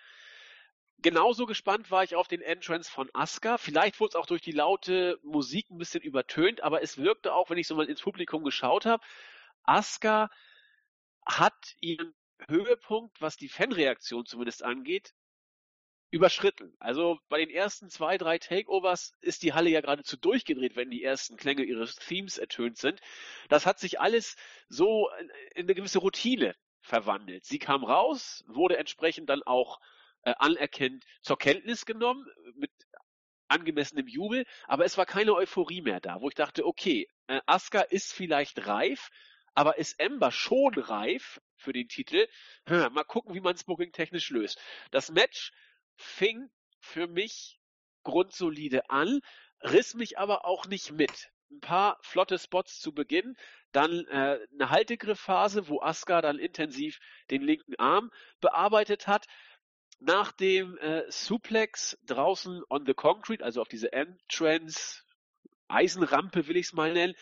Genauso gespannt war ich auf den Entrance von Asuka. Vielleicht wurde es auch durch die laute Musik ein bisschen übertönt, aber es wirkte auch, wenn ich so mal ins Publikum geschaut habe, Asuka hat ihren Höhepunkt, was die Fanreaktion zumindest angeht, überschritten. Also bei den ersten zwei, drei Takeovers ist die Halle ja geradezu durchgedreht, wenn die ersten Klänge ihres Themes ertönt sind. Das hat sich alles so in eine gewisse Routine verwandelt. Sie kam raus, wurde entsprechend dann auch äh, anerkennt zur Kenntnis genommen, mit angemessenem Jubel, aber es war keine Euphorie mehr da, wo ich dachte, okay, äh, Asuka ist vielleicht reif, aber ist Ember schon reif für den Titel? Hm, mal gucken, wie man es booking-technisch löst. Das Match fing für mich grundsolide an, riss mich aber auch nicht mit. Ein paar flotte Spots zu Beginn, dann äh, eine Haltegriffphase, wo Asuka dann intensiv den linken Arm bearbeitet hat. Nach dem äh, Suplex draußen on the concrete, also auf diese Entrance, Eisenrampe will ich es mal nennen,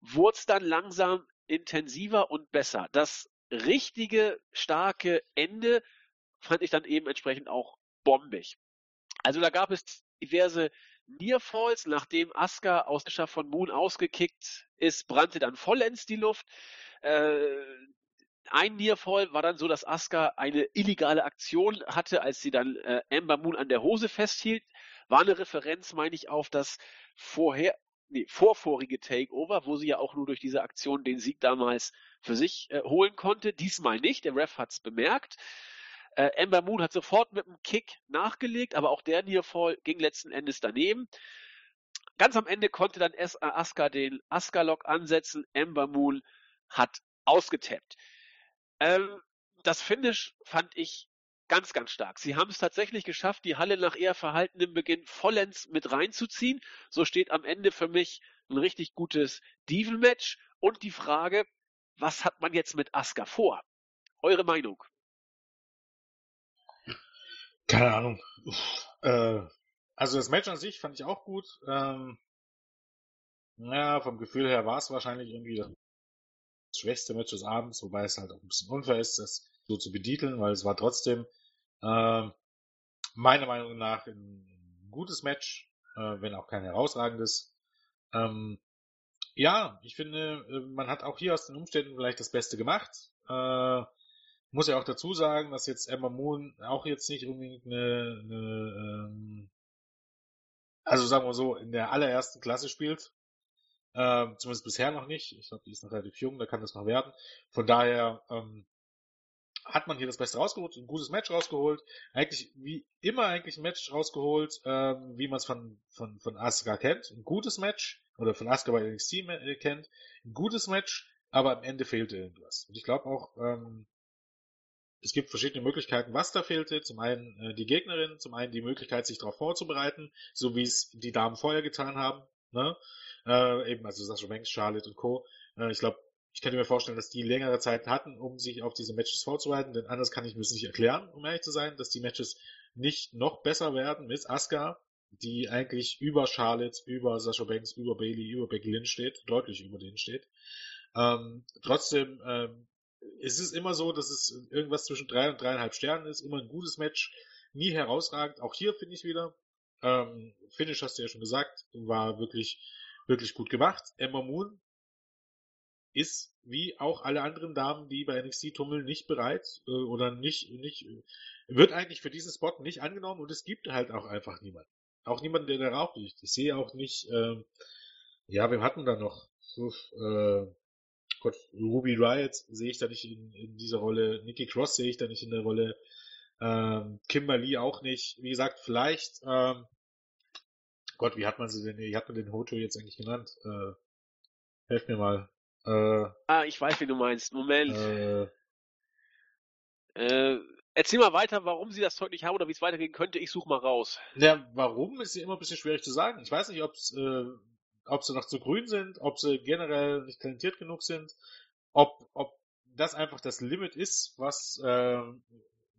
wurde es dann langsam intensiver und besser. Das richtige, starke Ende fand ich dann eben entsprechend auch bombig. Also da gab es diverse Nearfalls, nachdem Asuka aus der Schaft von Moon ausgekickt ist, brannte dann vollends die Luft. Äh, ein Nearfall war dann so, dass Asuka eine illegale Aktion hatte, als sie dann äh, Amber Moon an der Hose festhielt. War eine Referenz, meine ich, auf das vorher, nee, vorvorige Takeover, wo sie ja auch nur durch diese Aktion den Sieg damals für sich äh, holen konnte. Diesmal nicht, der Ref hat's bemerkt. Äh, Ember Moon hat sofort mit einem Kick nachgelegt, aber auch der Nearfall ging letzten Endes daneben. Ganz am Ende konnte dann äh, Asuka den Asuka-Lock ansetzen. Ember Moon hat ausgetappt. Ähm, das Finish fand ich ganz, ganz stark. Sie haben es tatsächlich geschafft, die Halle nach eher verhaltenem Beginn vollends mit reinzuziehen. So steht am Ende für mich ein richtig gutes Diven-Match und die Frage, was hat man jetzt mit Asuka vor? Eure Meinung? Keine Ahnung. Äh, also das Match an sich fand ich auch gut. Ähm, ja, vom Gefühl her war es wahrscheinlich irgendwie das schwächste Match des Abends, wobei es halt auch ein bisschen unfair ist, das so zu betiteln, weil es war trotzdem äh, meiner Meinung nach ein gutes Match. äh, wenn auch kein herausragendes. Ähm, ja, ich finde, äh, man hat auch hier aus den Umständen vielleicht das Beste gemacht. Äh, muss ja auch dazu sagen, dass jetzt Emma Moon auch jetzt nicht unbedingt eine, eine ähm, also sagen wir so, in der allerersten Klasse spielt. Ähm, zumindest bisher noch nicht. Ich glaube, die ist noch relativ jung, da kann das noch werden. Von daher ähm, hat man hier das Beste rausgeholt, ein gutes Match rausgeholt. Eigentlich wie immer eigentlich ein Match rausgeholt, ähm, wie man es von, von, von Asuka kennt. Ein gutes Match, oder von Asuka bei NXT äh, kennt. Ein gutes Match, aber am Ende fehlte irgendwas. Und ich glaube auch, ähm, es gibt verschiedene Möglichkeiten, was da fehlte. Zum einen äh, die Gegnerin, zum einen die Möglichkeit, sich darauf vorzubereiten, so wie es die Damen vorher getan haben. Ne? Äh, eben, also Sascha Banks, Charlotte und Co. Äh, ich glaube, ich könnte mir vorstellen, dass die längere Zeit hatten, um sich auf diese Matches vorzubereiten, denn anders kann ich mir das nicht erklären, um ehrlich zu sein, dass die Matches nicht noch besser werden mit Asuka, die eigentlich über Charlotte, über Sascha Banks, über Bailey, über Becky Lynch steht, deutlich über denen steht. Ähm, trotzdem ähm, es ist immer so, dass es irgendwas zwischen drei und dreieinhalb Sternen ist, immer ein gutes Match, nie herausragend. Auch hier finde ich wieder, ähm, Finish hast du ja schon gesagt, war wirklich, wirklich gut gemacht. Emma Moon ist wie auch alle anderen Damen, die bei NXT tummeln, nicht bereit äh, oder nicht, nicht, wird eigentlich für diesen Spot nicht angenommen und es gibt halt auch einfach niemanden. Auch niemanden, der da raucht. Ich sehe auch nicht, äh, ja, wem hatten da noch? Äh, Gott, Ruby Riot sehe ich da nicht in, in dieser Rolle, Nikki Cross sehe ich da nicht in der Rolle, ähm, Kimberly auch nicht. Wie gesagt, vielleicht, ähm, Gott, wie hat man sie denn, wie hat man den Hoto jetzt eigentlich genannt? Äh, helf mir mal. Äh, ah, ich weiß, wie du meinst. Moment. Äh, äh, erzähl mal weiter, warum sie das Zeug nicht haben oder wie es weitergehen könnte. Ich suche mal raus. Ja, warum ist ja immer ein bisschen schwierig zu sagen. Ich weiß nicht, ob es äh, ob sie noch zu grün sind, ob sie generell nicht talentiert genug sind, ob, ob das einfach das Limit ist, was äh,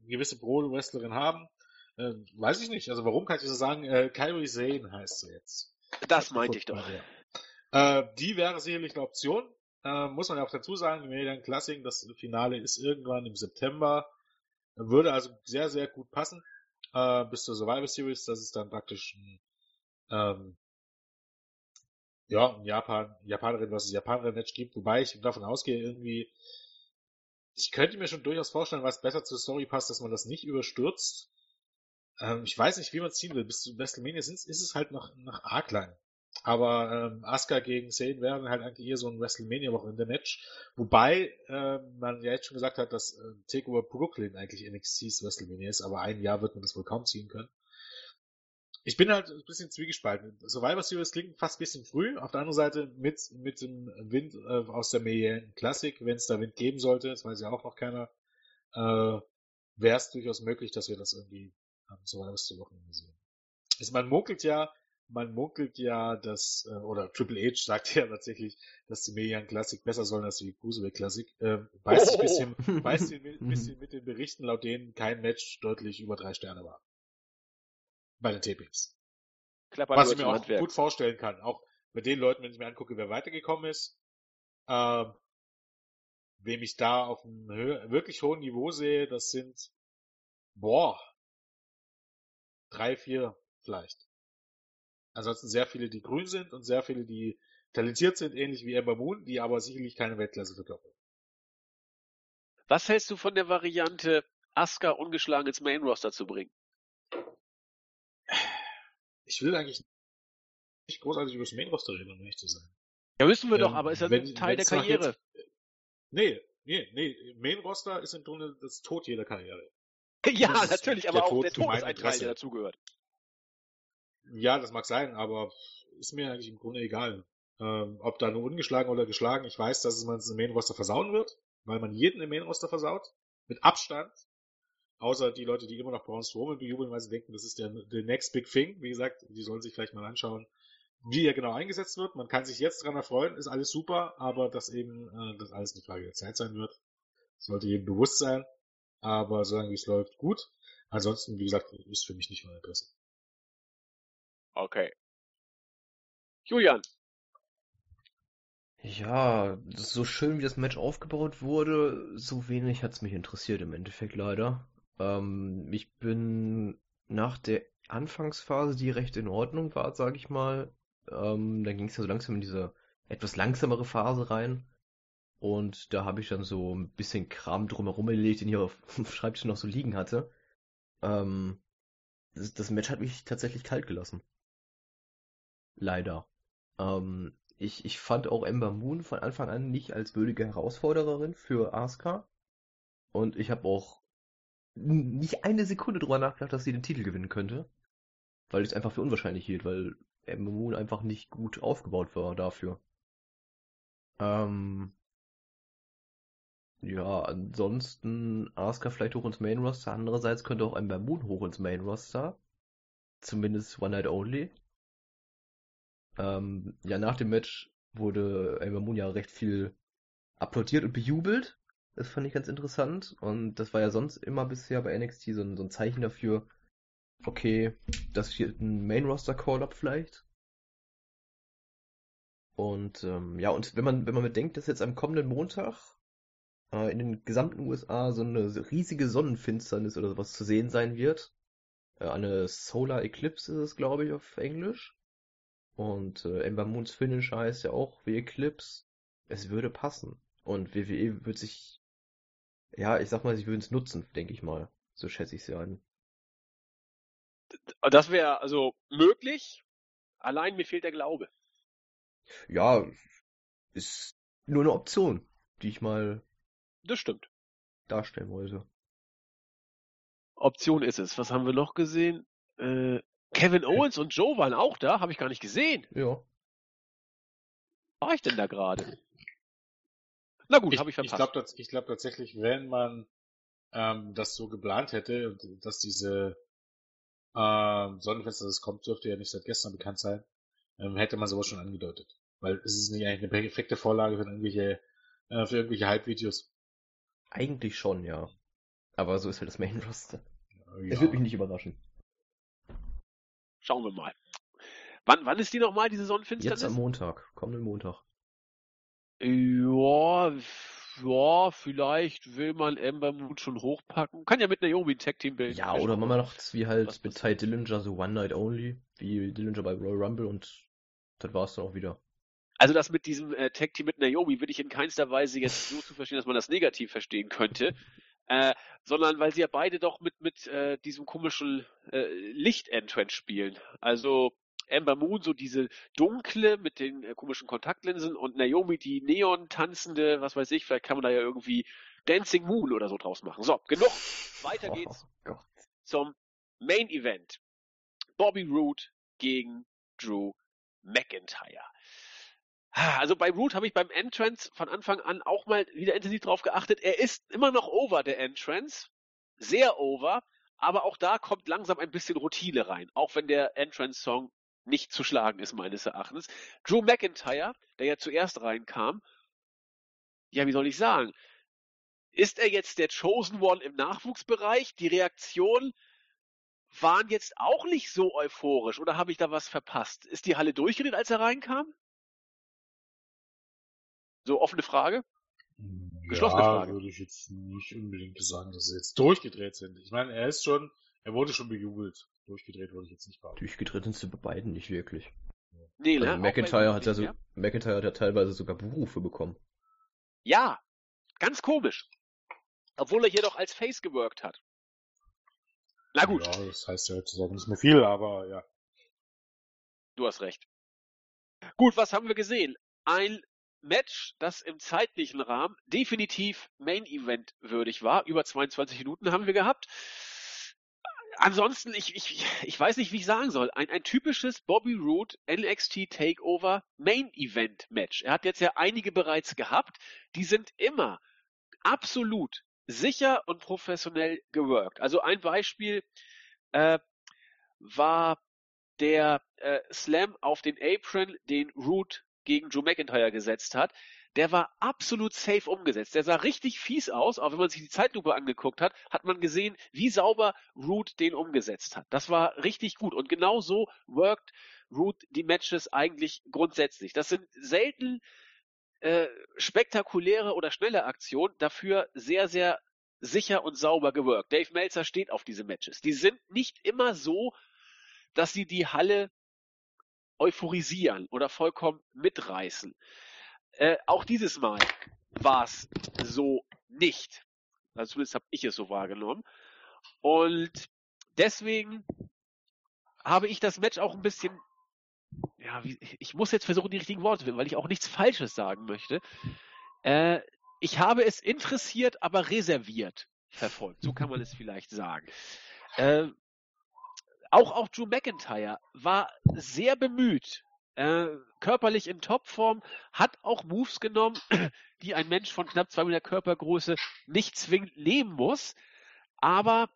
gewisse Pro-Wrestlerinnen haben. Äh, weiß ich nicht. Also warum kann ich so sagen? Äh, Kyrie Zane heißt sie jetzt. Das meinte ich doch. Äh, die wäre sicherlich eine Option. Äh, muss man ja auch dazu sagen, Median Classic, das Finale ist irgendwann im September. Würde also sehr, sehr gut passen. Äh, bis zur Survivor Series. Das ist dann praktisch ein ähm, ja, in Japan, Japanerin was es Japanerin-Match gibt, wobei ich davon ausgehe, irgendwie, ich könnte mir schon durchaus vorstellen, was besser zur Story passt, dass man das nicht überstürzt. Ähm, ich weiß nicht, wie man es ziehen will. Bis zu WrestleMania ist, ist es halt noch, noch arg lang. Aber ähm, Asuka gegen Sane wäre halt eigentlich eher so ein WrestleMania-Wochenende-Match. Wobei ähm, man ja jetzt schon gesagt hat, dass äh, Takeover Brooklyn eigentlich NXTs WrestleMania ist, aber ein Jahr wird man das wohl kaum ziehen können. Ich bin halt ein bisschen zwiegespalten. Survivor Series klingt fast ein bisschen früh. Auf der anderen Seite mit, mit dem Wind äh, aus der Million Classic, wenn es da Wind geben sollte, das weiß ja auch noch keiner, äh, wäre es durchaus möglich, dass wir das irgendwie am Survivor zu Wochenende sehen. Also man munkelt ja, man munkelt ja, dass, äh, oder Triple H sagt ja tatsächlich, dass die Million Classic besser sollen als die Cruiserweight Classic. Äh, beißt oh. ein bisschen, beißt ein bisschen mit den Berichten, laut denen kein Match deutlich über drei Sterne war bei den Tapings. Klappern Was ich mir auch Handwerk. gut vorstellen kann. Auch mit den Leuten, wenn ich mir angucke, wer weitergekommen ist, ähm, wem ich da auf einem wirklich hohen Niveau sehe, das sind, boah, drei, vier vielleicht. Ansonsten sehr viele, die grün sind und sehr viele, die talentiert sind, ähnlich wie Ember Moon, die aber sicherlich keine Weltklasse verkörpern. Was hältst du von der Variante, Asuka ungeschlagen ins Main Roster zu bringen? Ich will eigentlich nicht großartig über das Main Roster reden, um ehrlich zu sein. Ja, wissen wir ähm, doch, aber ist ja wenn, ein Teil der Karriere. Jetzt, nee, nee, nee, Main Roster ist im Grunde das Tod jeder Karriere. ja, das natürlich, aber auch der Tod ist ein Teil, der dazugehört. Ja, das mag sein, aber ist mir eigentlich im Grunde egal. Ähm, ob da nur ungeschlagen oder geschlagen, ich weiß, dass man es im Main Roster versauen wird, weil man jeden im Main Roster versaut. Mit Abstand. Außer die Leute, die immer noch Braun Strowman bejubeln, weil sie denken, das ist der, der next big thing. Wie gesagt, die sollen sich vielleicht mal anschauen, wie er genau eingesetzt wird. Man kann sich jetzt daran erfreuen, ist alles super, aber dass eben äh, das alles eine Frage der Zeit sein wird, sollte jedem bewusst sein. Aber solange wie es läuft, gut. Ansonsten, wie gesagt, ist für mich nicht von Interesse. Okay. Julian. Ja, so schön wie das Match aufgebaut wurde, so wenig hat's mich interessiert im Endeffekt leider. Ähm, ich bin nach der Anfangsphase, die recht in Ordnung war, sag ich mal. Ähm, dann ging es ja so langsam in diese etwas langsamere Phase rein. Und da habe ich dann so ein bisschen Kram drumherum erledigt, den ich auf dem Schreibtisch noch so liegen hatte. Ähm, das, das Match hat mich tatsächlich kalt gelassen. Leider. Ähm, ich, ich fand auch Ember Moon von Anfang an nicht als würdige Herausfordererin für Asuka. Und ich habe auch nicht eine Sekunde drüber nachgedacht, dass sie den Titel gewinnen könnte. Weil ich es einfach für unwahrscheinlich hielt, weil Ember Moon einfach nicht gut aufgebaut war dafür. Ähm, ja, ansonsten Asuka vielleicht hoch ins Main Roster. Andererseits könnte auch Ember Moon hoch ins Main Roster. Zumindest One Night Only. Ähm, ja, nach dem Match wurde Ember Moon ja recht viel applaudiert und bejubelt. Das fand ich ganz interessant. Und das war ja sonst immer bisher bei NXT so ein, so ein Zeichen dafür, okay, das hier ein Main-Roster-Call-Up vielleicht. Und ähm, ja, und wenn man, wenn man bedenkt, dass jetzt am kommenden Montag äh, in den gesamten USA so eine riesige Sonnenfinsternis oder sowas zu sehen sein wird. Äh, eine Solar Eclipse ist es, glaube ich, auf Englisch. Und äh, Ember Moons Finish heißt ja auch wie Eclipse. Es würde passen. Und WWE wird sich, ja, ich sag mal, sie würden es nutzen, denke ich mal. So schätze ich sie ein. Das wäre also möglich. Allein mir fehlt der Glaube. Ja, ist nur eine Option, die ich mal das stimmt. darstellen wollte. Option ist es. Was haben wir noch gesehen? Äh, Kevin Owens und Joe waren auch da, habe ich gar nicht gesehen. Ja. War ich denn da gerade? Na gut, habe ich verpasst. Ich glaube ich glaub tatsächlich, wenn man ähm, das so geplant hätte, dass diese ähm, Sonnenfenster, das kommt, dürfte ja nicht seit gestern bekannt sein, ähm, hätte man sowas schon angedeutet. Weil es ist nicht eigentlich eine perfekte Vorlage für irgendwelche, äh, für irgendwelche Hype-Videos. Eigentlich schon, ja. Aber so ist halt das Main Roster. Ja. Es wird mich nicht überraschen. Schauen wir mal. Wann, wann ist die nochmal, diese Sonnenfinsternis? Jetzt am Montag, kommenden Montag. Ja, ja, vielleicht will man Ember Moon schon hochpacken. Kann ja mit Naomi ein Tag-Team bilden. Ja, oder man macht wie halt mit Ty Dillinger so One Night Only, wie Dillinger bei Royal Rumble und das war's dann auch wieder. Also das mit diesem äh, Tag-Team mit Naomi will ich in keinster Weise jetzt so zu verstehen, dass man das negativ verstehen könnte. Äh, sondern weil sie ja beide doch mit, mit äh, diesem komischen äh, Licht-Entrance spielen. Also Amber Moon so diese dunkle mit den äh, komischen Kontaktlinsen und Naomi die neon-tanzende, was weiß ich, vielleicht kann man da ja irgendwie Dancing Moon oder so draus machen. So, genug. Weiter geht's oh, zum Main Event. Bobby Roode gegen Drew McIntyre. Also bei Root habe ich beim Entrance von Anfang an auch mal wieder intensiv drauf geachtet. Er ist immer noch over, der Entrance. Sehr over. Aber auch da kommt langsam ein bisschen Routine rein. Auch wenn der Entrance-Song nicht zu schlagen ist, meines Erachtens. Drew McIntyre, der ja zuerst reinkam. Ja, wie soll ich sagen? Ist er jetzt der Chosen One im Nachwuchsbereich? Die Reaktionen waren jetzt auch nicht so euphorisch. Oder habe ich da was verpasst? Ist die Halle durchgedreht, als er reinkam? So offene Frage? Geschlossene ja, Frage. würde ich jetzt nicht unbedingt sagen, dass sie jetzt durchgedreht sind. Ich meine, er ist schon, er wurde schon bejubelt. Durchgedreht würde ich jetzt nicht behaupten. Durchgedreht sind sie bei beiden nicht wirklich. Nee, ne? Also McIntyre hat ja so, ja? McIntyre hat ja teilweise sogar Berufe bekommen. Ja, ganz komisch. Obwohl er hier doch als Face geworkt hat. Na gut. Ja, das heißt ja heutzutage nicht mehr viel, aber ja. Du hast recht. Gut, was haben wir gesehen? Ein Match, das im zeitlichen Rahmen definitiv Main Event würdig war. Über 22 Minuten haben wir gehabt. Ansonsten, ich, ich, ich weiß nicht, wie ich sagen soll. Ein, ein typisches Bobby Roode NXT Takeover Main Event Match. Er hat jetzt ja einige bereits gehabt. Die sind immer absolut sicher und professionell geworkt. Also ein Beispiel äh, war der äh, Slam auf den Apron, den Root gegen Drew McIntyre gesetzt hat, der war absolut safe umgesetzt. Der sah richtig fies aus, auch wenn man sich die Zeitlupe angeguckt hat, hat man gesehen, wie sauber Root den umgesetzt hat. Das war richtig gut. Und genau so worked Root die Matches eigentlich grundsätzlich. Das sind selten äh, spektakuläre oder schnelle Aktionen, dafür sehr, sehr sicher und sauber geworkt. Dave Meltzer steht auf diese Matches. Die sind nicht immer so dass sie die Halle euphorisieren oder vollkommen mitreißen. Äh, auch dieses Mal war es so nicht. Also zumindest habe ich es so wahrgenommen. Und deswegen habe ich das Match auch ein bisschen, ja, wie, ich muss jetzt versuchen, die richtigen Worte zu finden, weil ich auch nichts Falsches sagen möchte. Äh, ich habe es interessiert, aber reserviert verfolgt. So kann man es vielleicht sagen. Äh, auch, auch Drew McIntyre war sehr bemüht, äh, körperlich in Topform, hat auch Moves genommen, die ein Mensch von knapp zwei Meter Körpergröße nicht zwingend nehmen muss. Aber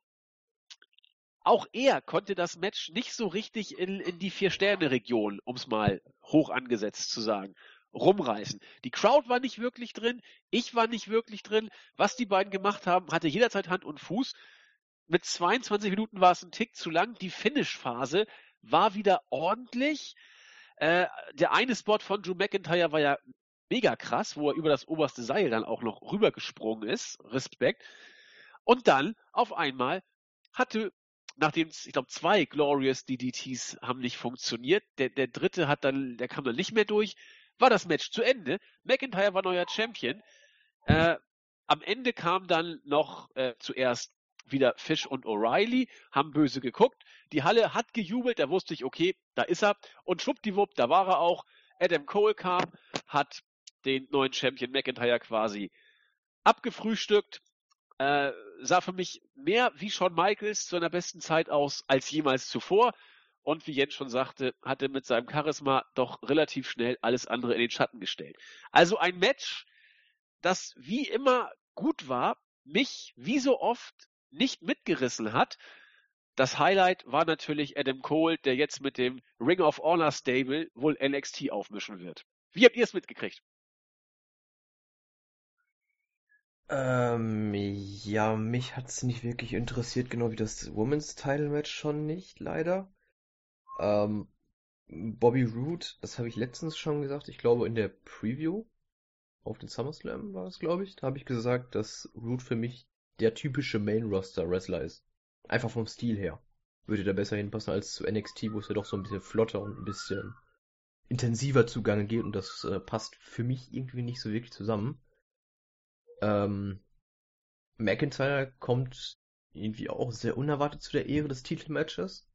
auch er konnte das Match nicht so richtig in, in die Vier-Sterne-Region, um es mal hoch angesetzt zu sagen, rumreißen. Die Crowd war nicht wirklich drin, ich war nicht wirklich drin. Was die beiden gemacht haben, hatte jederzeit Hand und Fuß. Mit 22 Minuten war es ein Tick zu lang. Die Finish-Phase war wieder ordentlich. Äh, der eine Spot von Drew McIntyre war ja mega krass, wo er über das oberste Seil dann auch noch rübergesprungen ist. Respekt. Und dann auf einmal hatte, nachdem ich glaube zwei Glorious DDTs haben nicht funktioniert, der, der dritte hat dann, der kam dann nicht mehr durch, war das Match zu Ende. McIntyre war neuer Champion. Äh, am Ende kam dann noch äh, zuerst wieder Fish und O'Reilly, haben böse geguckt. Die Halle hat gejubelt, da wusste ich, okay, da ist er. Und schwuppdiwupp, da war er auch. Adam Cole kam, hat den neuen Champion McIntyre quasi abgefrühstückt. Äh, sah für mich mehr wie Shawn Michaels zu einer besten Zeit aus als jemals zuvor. Und wie Jens schon sagte, hat er mit seinem Charisma doch relativ schnell alles andere in den Schatten gestellt. Also ein Match, das wie immer gut war, mich wie so oft nicht mitgerissen hat. Das Highlight war natürlich Adam Cole, der jetzt mit dem Ring of Honor Stable wohl NXT aufmischen wird. Wie habt ihr es mitgekriegt? Ähm, ja, mich hat's nicht wirklich interessiert, genau wie das Women's Title Match schon nicht, leider. Ähm, Bobby Roode, das habe ich letztens schon gesagt, ich glaube in der Preview auf den SummerSlam war es, glaube ich, da habe ich gesagt, dass Roode für mich der typische Main-Roster-Wrestler ist. Einfach vom Stil her. Würde da besser hinpassen als zu NXT, wo es ja doch so ein bisschen flotter und ein bisschen intensiver zugange geht und das äh, passt für mich irgendwie nicht so wirklich zusammen. Ähm, McIntyre kommt irgendwie auch sehr unerwartet zu der Ehre des Titelmatches.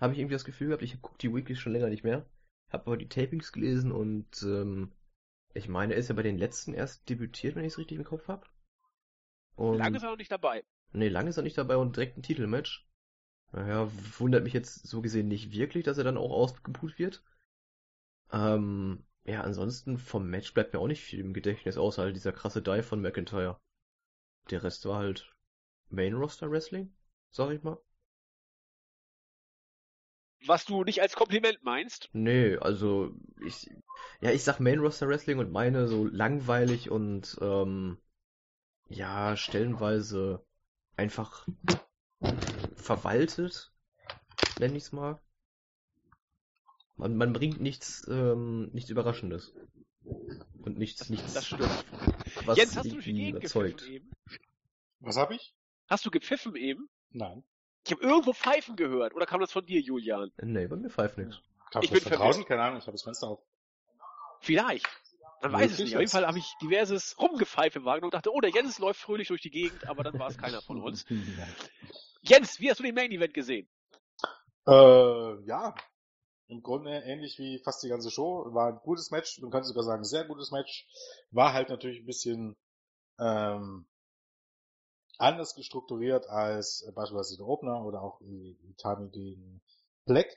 Habe ich irgendwie das Gefühl gehabt, ich gucke die Weeklies schon länger nicht mehr. Habe aber die Tapings gelesen und ähm, ich meine, er ist ja bei den letzten erst debütiert, wenn ich es richtig im Kopf habe. Lange ist er noch nicht dabei. Nee, lange ist er nicht dabei und direkt ein Titelmatch. Naja, wundert mich jetzt so gesehen nicht wirklich, dass er dann auch ausgepult wird. Ähm, ja, ansonsten vom Match bleibt mir auch nicht viel im Gedächtnis, außer halt dieser krasse Dive von McIntyre. Der Rest war halt Main Roster Wrestling, sag ich mal. Was du nicht als Kompliment meinst? Nee, also ich ja, ich sag Main Roster Wrestling und meine so langweilig und ähm, ja, stellenweise einfach verwaltet, nenn ich's mal. Man, man bringt nichts, ähm, nichts Überraschendes. Und nichts, nichts. Das stimmt. Was Jens, hast du durch die Gegend überzeugt. eben? Was hab ich? Hast du gepfiffen eben? Nein. Ich habe irgendwo Pfeifen gehört. Oder kam das von dir, Julian? Nee, bei mir pfeift nichts. Ich bin draußen, keine Ahnung, ich habe das Fenster auf. Vielleicht. Man weiß es nicht. Auf jeden Fall habe ich diverses Rumgepfeife wahrgenommen und dachte, oh, der Jens läuft fröhlich durch die Gegend, aber dann war es keiner von uns. Jens, wie hast du den Main Event gesehen? Äh, ja, im Grunde ähnlich wie fast die ganze Show. War ein gutes Match, man könnte sogar sagen, sehr gutes Match. War halt natürlich ein bisschen ähm, anders gestrukturiert als beispielsweise der Opener oder auch Tani gegen Black.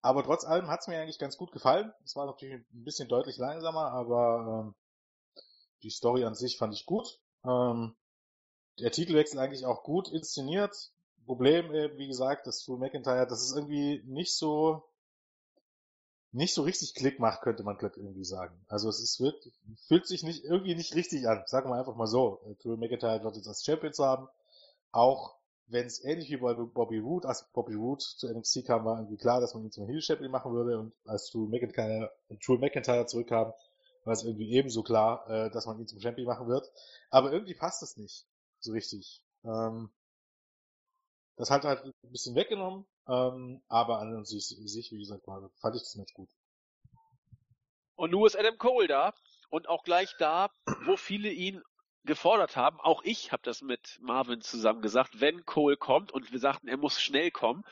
Aber trotz allem hat es mir eigentlich ganz gut gefallen. Es war natürlich ein bisschen deutlich langsamer, aber ähm, die Story an sich fand ich gut. Ähm, der Titelwechsel eigentlich auch gut inszeniert. Problem, wie gesagt, dass Drew McIntyre, das ist irgendwie nicht so nicht so richtig Klick macht, könnte man glatt irgendwie sagen. Also es ist wirklich, fühlt sich nicht irgendwie nicht richtig an. Sagen wir einfach mal so. Drew McIntyre wird jetzt als Champion zu haben. Auch wenn es ähnlich wie Bobby Roode, als Bobby Roode zu NXT kam, war irgendwie klar, dass man ihn zum Heel machen würde und als Drew McIntyre, Drew McIntyre zurückkam, war es irgendwie ebenso klar, äh, dass man ihn zum Champion machen wird. Aber irgendwie passt es nicht so richtig. Ähm, das hat halt ein bisschen weggenommen Ähm, aber an sich, sich, wie gesagt, fand ich das Match gut. Und nun ist Adam Cole da und auch gleich da, wo viele ihn gefordert haben. Auch ich habe das mit Marvin zusammen gesagt. Wenn Cole kommt und wir sagten, er muss schnell kommen,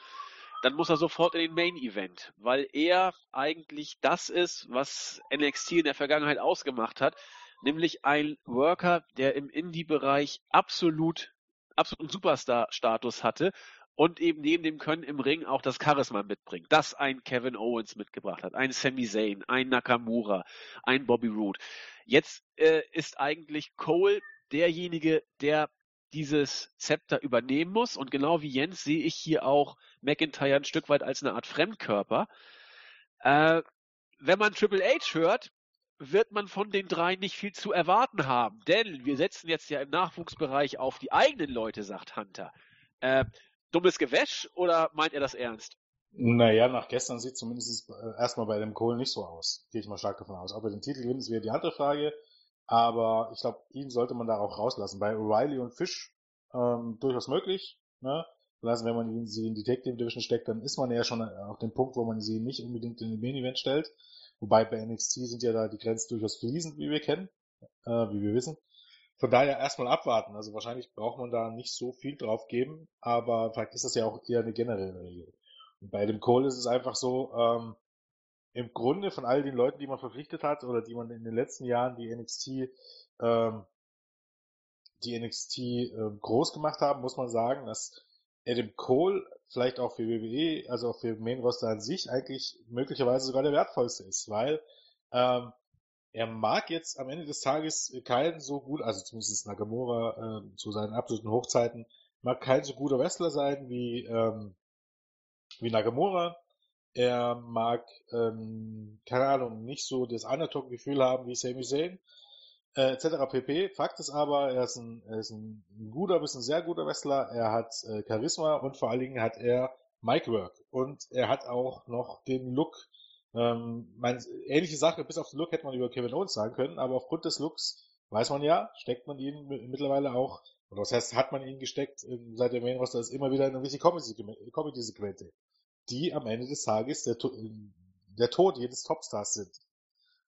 dann muss er sofort in den Main Event, weil er eigentlich das ist, was NXT in der Vergangenheit ausgemacht hat, nämlich ein Worker, der im Indie-Bereich absolut, absoluten Superstar-Status hatte und eben neben dem Können im Ring auch das Charisma mitbringt, das ein Kevin Owens mitgebracht hat, ein Sami Zayn, ein Nakamura, ein Bobby Roode. Jetzt äh, ist eigentlich Cole derjenige, der dieses Zepter übernehmen muss. Und genau wie Jens sehe ich hier auch McIntyre ein Stück weit als eine Art Fremdkörper. Äh, wenn man Triple H hört, wird man von den drei nicht viel zu erwarten haben. Denn wir setzen jetzt ja im Nachwuchsbereich auf die eigenen Leute, sagt Hunter. Äh, dummes Gewäsch oder meint er das ernst? Naja, nach gestern sieht zumindest äh, erstmal bei dem Kohl nicht so aus. Gehe ich mal stark davon aus. Ob er den Titel gewinnt, ist wieder die andere Frage. Aber ich glaube, ihn sollte man da auch rauslassen. Bei O'Reilly und Fish ähm, durchaus möglich. Ne? Also wenn man ihn, sie in die Detective Division steckt, dann ist man ja schon auf dem Punkt, wo man sie nicht unbedingt in den Main Event stellt. Wobei bei NXT sind ja da die Grenzen durchaus fließend, wie wir kennen, äh, wie wir wissen. Von daher erstmal abwarten. Also wahrscheinlich braucht man da nicht so viel drauf geben, aber vielleicht ist das ja auch eher eine generelle Regel. Und bei dem Cole ist es einfach so, ähm, im Grunde von all den Leuten, die man verpflichtet hat oder die man in den letzten Jahren die NXT ähm, die NXT äh, groß gemacht haben, muss man sagen, dass Adam Cole vielleicht auch für WWE, also auch für Main Roster an sich eigentlich möglicherweise sogar der wertvollste ist, weil ähm, er mag jetzt am Ende des Tages keinen so gut, also zumindest Nagamura äh, zu seinen absoluten Hochzeiten, mag kein so guter Wrestler sein wie, ähm, wie Nagamura. Er mag, ähm, keine Ahnung, nicht so das Underdog-Gefühl haben wie Sami Zayn äh, etc. pp. Fakt ist aber, er ist ein, er ist ein guter bis ein sehr guter Wrestler. Er hat äh, Charisma und vor allen Dingen hat er Micwork und er hat auch noch den Look. Ähm, meine, ähnliche Sache, bis auf den Look hätte man über Kevin Owens sagen können, aber aufgrund des Looks weiß man ja, steckt man ihn mittlerweile auch, oder das heißt, hat man ihn gesteckt, ähm, seit der Main Roster ist immer wieder in irgendwelche Comedy-Segmente, die am Ende des Tages der, der Tod jedes Topstars sind.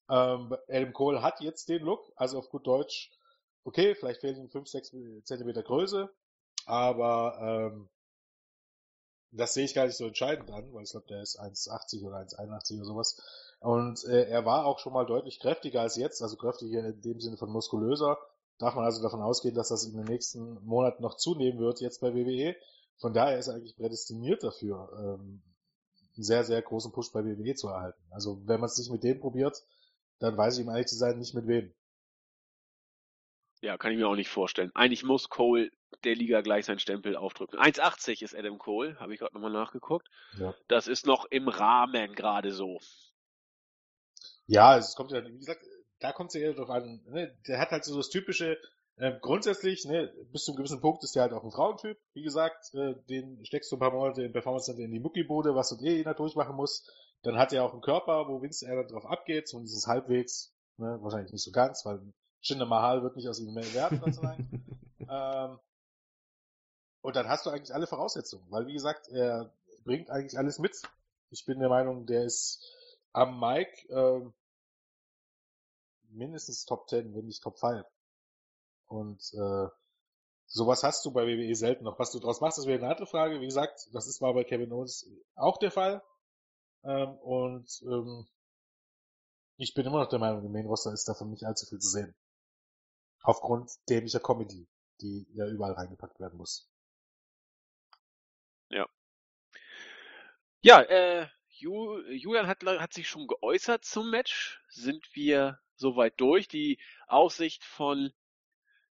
Ähm, Adam Cole hat jetzt den Look, also auf gut Deutsch, okay, vielleicht fehlen ihm 5, 6 Zentimeter Größe, aber ähm, das sehe ich gar nicht so entscheidend an, weil ich glaube, der ist 1,80 oder 1,81 oder sowas. Und äh, er war auch schon mal deutlich kräftiger als jetzt, also kräftiger in dem Sinne von muskulöser. Darf man also davon ausgehen, dass das in den nächsten Monaten noch zunehmen wird, jetzt bei WWE. Von daher ist er eigentlich prädestiniert dafür, ähm, einen sehr, sehr großen Push bei WWE zu erhalten. Also wenn man es nicht mit dem probiert, dann weiß ich, um ehrlich zu sein, nicht mit wem. Ja, kann ich mir auch nicht vorstellen. Eigentlich muss Cole der Liga gleich seinen Stempel aufdrücken. 1,80 ist Adam Cole, habe ich gerade nochmal nachgeguckt. Ja. Das ist noch im Rahmen gerade so. Ja, es kommt ja, wie gesagt, da kommt es ja eher drauf an. Ne? Der hat halt so das typische, äh, grundsätzlich, ne, bis zu einem gewissen Punkt ist der halt auch ein Frauentyp. Wie gesagt, äh, den steckst du ein paar Monate in Performance Center in die Muckibude, was du eh da durchmachen muss. Dann hat er auch einen Körper, wo Vince er drauf abgeht, und dieses halbwegs, ne, wahrscheinlich nicht so ganz, weil Jinder Mahal wird nicht aus ihm mehr werden, Gott sei Dank. ähm, und dann hast du eigentlich alle Voraussetzungen, weil wie gesagt, er bringt eigentlich alles mit. Ich bin der Meinung, der ist am Mike äh, mindestens Top 10, wenn nicht Top 5. Und äh, sowas hast du bei WWE selten noch. Was du draus machst, ist wieder eine andere Frage. Wie gesagt, das ist war bei Kevin Owens auch der Fall. Ähm, und ähm, ich bin immer noch der Meinung, im Main Roster ist davon nicht allzu viel zu sehen. Aufgrund dämlicher Comedy, die ja überall reingepackt werden muss. Ja. Ja, äh, Julian hat, hat sich schon geäußert zum Match. Sind wir soweit durch? Die Aussicht von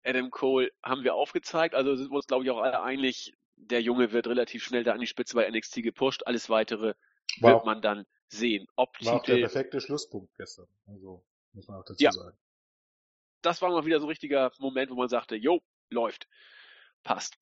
Adam Cole haben wir aufgezeigt. Also sind wir uns, glaube ich, auch alle einig, der Junge wird relativ schnell da an die Spitze bei NXT gepusht. Alles weitere war wird man dann sehen. Ob war Titel, auch der perfekte Schlusspunkt gestern. Also, muss man auch dazu ja, sagen. Das war mal wieder so ein richtiger Moment, wo man sagte, jo, läuft. Passt.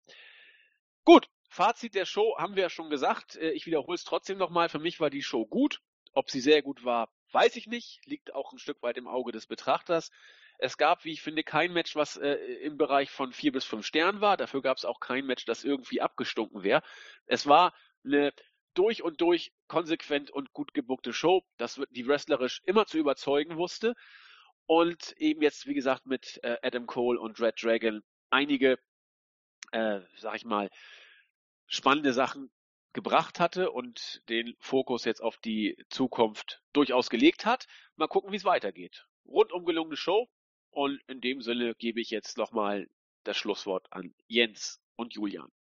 Gut, Fazit der Show haben wir ja schon gesagt. Äh, ich wiederhole es trotzdem nochmal. Für mich war die Show gut. Ob sie sehr gut war, weiß ich nicht. Liegt auch ein Stück weit im Auge des Betrachters. Es gab, wie ich finde, kein Match, was äh, im Bereich von vier bis fünf Sternen war. Dafür gab es auch kein Match, das irgendwie abgestunken wäre. Es war eine durch und durch konsequent und gut gebuckte Show, das die wrestlerisch immer zu überzeugen wusste. Und eben jetzt, wie gesagt, mit äh, Adam Cole und Red Dragon einige, äh, sag ich mal, spannende Sachen gebracht hatte und den Fokus jetzt auf die Zukunft durchaus gelegt hat. Mal gucken, wie es weitergeht. Rundum gelungene Show. Und in dem Sinne gebe ich jetzt nochmal das Schlusswort an Jens und Julian.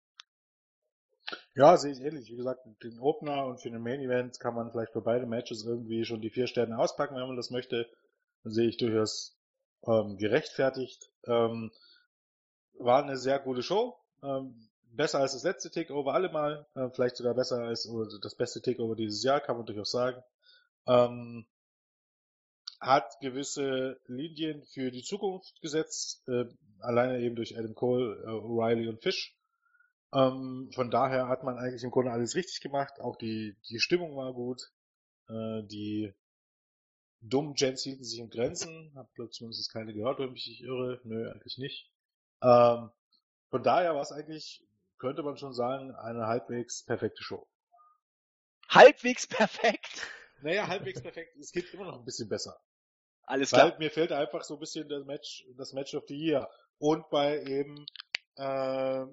Ja, sehe ich ähnlich. Wie gesagt, den Opener und für den Main Event kann man vielleicht für beide Matches irgendwie schon die vier Sterne auspacken, wenn man das möchte. Dann sehe ich durchaus ähm, gerechtfertigt. Ähm, war eine sehr gute Show. Ähm, besser als das letzte Takeover allemal. Äh, vielleicht sogar besser als oder das beste Takeover dieses Jahr, kann man durchaus sagen. Ähm, hat gewisse Linien für die Zukunft gesetzt, äh, alleine eben durch Adam Cole, äh, O'Reilly und Fish. Ähm, von daher hat man eigentlich im Grunde alles richtig gemacht. Auch die, die Stimmung war gut. Äh, die dummen Jets hielten sich in Grenzen. Hab glaube zumindest keine gehört, wenn mich nicht irre. Nö, eigentlich nicht. Ähm, von daher war es eigentlich, könnte man schon sagen, eine halbwegs perfekte Show. Halbwegs perfekt? Naja, halbwegs perfekt. Es geht immer noch ein bisschen besser. Alles klar. Weil mir fehlt einfach so ein bisschen das Match, das Match of the Year. Und bei eben äh,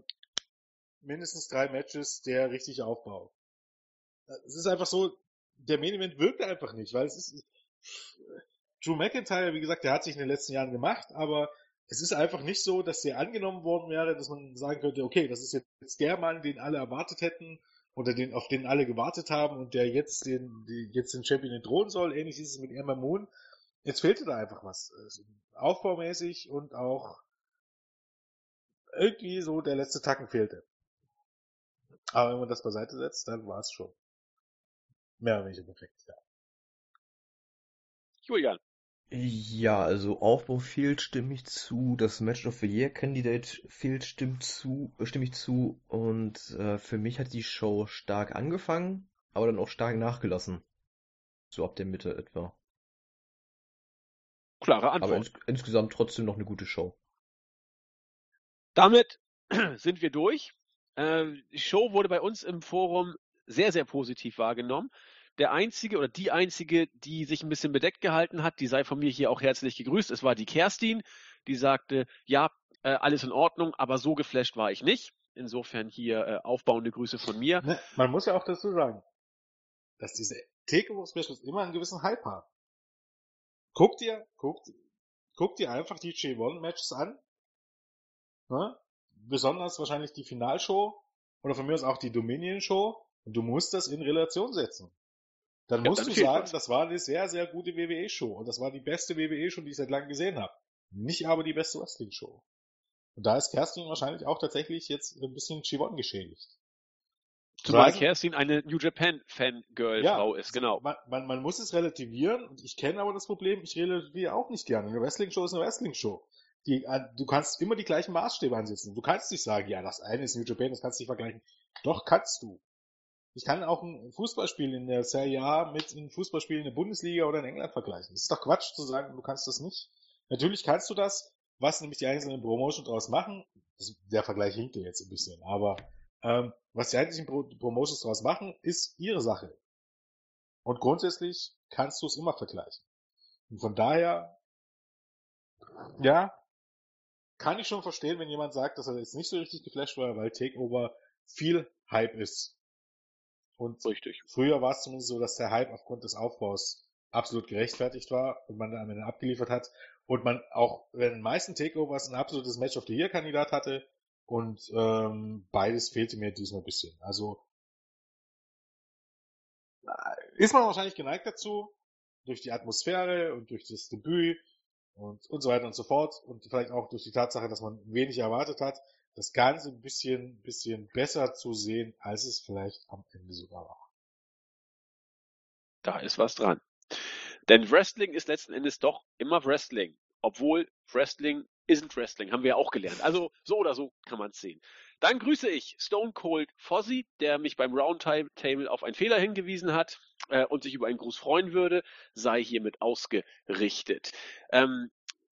mindestens drei Matches der richtig Aufbau. Es ist einfach so, der Main Event wirkt einfach nicht, weil es ist Drew McIntyre, wie gesagt, der hat sich in den letzten Jahren gemacht, aber es ist einfach nicht so, dass der angenommen worden wäre, dass man sagen könnte, okay, das ist jetzt der Mann, den alle erwartet hätten oder den, auf den alle gewartet haben und der jetzt den, die, jetzt den Champion entthronen soll. Ähnlich ist es mit Emma Moon. Jetzt fehlte da einfach was. Also, aufbaumäßig und auch irgendwie so der letzte Tacken fehlte. Aber wenn man das beiseite setzt, dann war es schon. Mehr oder weniger perfekt, ja. Julian. Ja, also Aufbau fehlt, stimme ich zu. Das Match of the Year Candidate fehlt, stimmt zu, äh, stimme ich zu. Und äh, für mich hat die Show stark angefangen, aber dann auch stark nachgelassen. So ab der Mitte etwa. Klare Antwort. Aber ins insgesamt trotzdem noch eine gute Show. Damit sind wir durch. Äh, die Show wurde bei uns im Forum sehr, sehr positiv wahrgenommen. Der einzige oder die einzige, die sich ein bisschen bedeckt gehalten hat, die sei von mir hier auch herzlich gegrüßt. Es war die Kerstin, die sagte, ja, äh, alles in Ordnung, aber so geflasht war ich nicht. Insofern hier äh, aufbauende Grüße von mir. Ne, man muss ja auch dazu sagen, dass diese Takeover-Specials immer einen gewissen Hype haben. Guck dir, guck, guck dir einfach die G1-Matches an. Ne? besonders wahrscheinlich die Finalshow oder von mir aus auch die Dominion-Show du musst das in Relation setzen. Dann ja, musst dann du sagen, das war eine sehr, sehr gute WWE-Show und das war die beste WWE-Show, die ich seit langem gesehen habe. Nicht aber die beste Wrestling-Show. Und da ist Kerstin wahrscheinlich auch tatsächlich jetzt ein bisschen G1 geschädigt. Zumal also, Kerstin eine New Japan Fangirl-Frau ja, ist, genau. Man, man, man muss es relativieren und ich kenne aber das Problem, ich relativiere auch nicht gerne. Eine Wrestling-Show ist eine Wrestling-Show die, äh, du kannst immer die gleichen Maßstäbe ansetzen. Du kannst nicht sagen, ja, das eine ist New Japan, das kannst du nicht vergleichen. Doch, kannst du. Ich kann auch ein Fußballspiel in der Serie A mit einem Fußballspiel in der Bundesliga oder in England vergleichen. Das ist doch Quatsch zu sagen, du kannst das nicht. Natürlich kannst du das, was nämlich die einzelnen Promotions daraus machen, das, der Vergleich hinkt dir jetzt ein bisschen, aber ähm, was die einzelnen Pro Promotions daraus machen, ist ihre Sache. Und grundsätzlich kannst du es immer vergleichen. Und von daher, ja, kann ich schon verstehen, wenn jemand sagt, dass er jetzt nicht so richtig geflasht war, weil Takeover viel Hype ist. Und Richtig. früher war es zumindest so, dass der Hype aufgrund des Aufbaus absolut gerechtfertigt war und man am Ende abgeliefert hat und man auch in den meisten Takeovers ein absolutes Match of the Year Kandidat hatte und ähm, beides fehlte mir diesmal ein bisschen. Also ist man wahrscheinlich geneigt dazu, durch die Atmosphäre und durch das Debüt und, und so weiter und so fort. Und vielleicht auch durch die Tatsache, dass man wenig erwartet hat, das Ganze ein bisschen, bisschen besser zu sehen, als es vielleicht am Ende sogar war. Da ist was dran. Denn Wrestling ist letzten Endes doch immer Wrestling. Obwohl Wrestling isn't Wrestling, haben wir ja auch gelernt. Also so oder so kann man es sehen. Dann grüße ich Stone Cold Fozzy, der mich beim Roundtable auf einen Fehler hingewiesen hat äh, und sich über einen Gruß freuen würde, sei hiermit ausgerichtet. Ähm,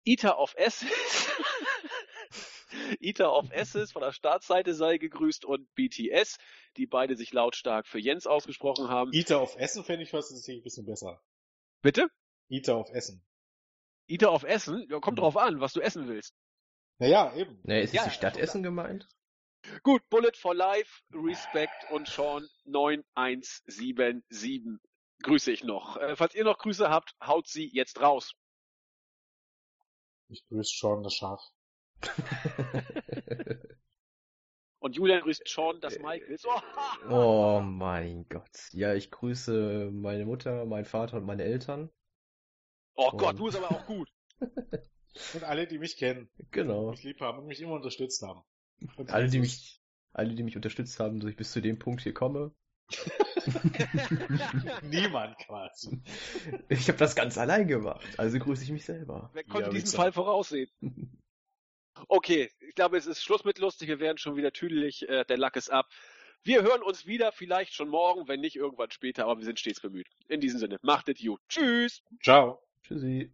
Eater of Asses Ita of Esses von der Startseite sei gegrüßt und BTS, die beide sich lautstark für Jens ausgesprochen haben. Ita of Essen fände ich fast ein bisschen besser. Bitte? Ita of Essen. Ita of Essen? Ja, kommt hm. drauf an, was du essen willst. Naja, eben. Naja, ist ja, die Stadt Essen gemeint? Gut, Bullet for Life, Respect und Sean 9177 grüße ich noch. Äh, falls ihr noch Grüße habt, haut sie jetzt raus. Ich grüße Sean das Schaf. Und Julian grüßt Sean das Michaels. Oh. oh mein Gott. Ja, ich grüße meine Mutter, meinen Vater und meine Eltern. Oh und... Gott, du bist aber auch gut. und alle, die mich kennen. Genau. Mich lieb haben und mich immer unterstützt haben. Und alle, die mich, alle, die mich unterstützt haben, dass ich bis zu dem Punkt hier komme. Niemand quasi. Ich habe das ganz allein gemacht, also grüße ich mich selber. Wer konnte ja, diesen Fall voraussehen? Okay, ich glaube, es ist Schluss mit lustig. Wir werden schon wieder tüdelig. Äh, der Lack ist ab. Wir hören uns wieder, vielleicht schon morgen, wenn nicht irgendwann später, aber wir sind stets bemüht. In diesem Sinne, macht es gut. Tschüss. Ciao. Tschüssi.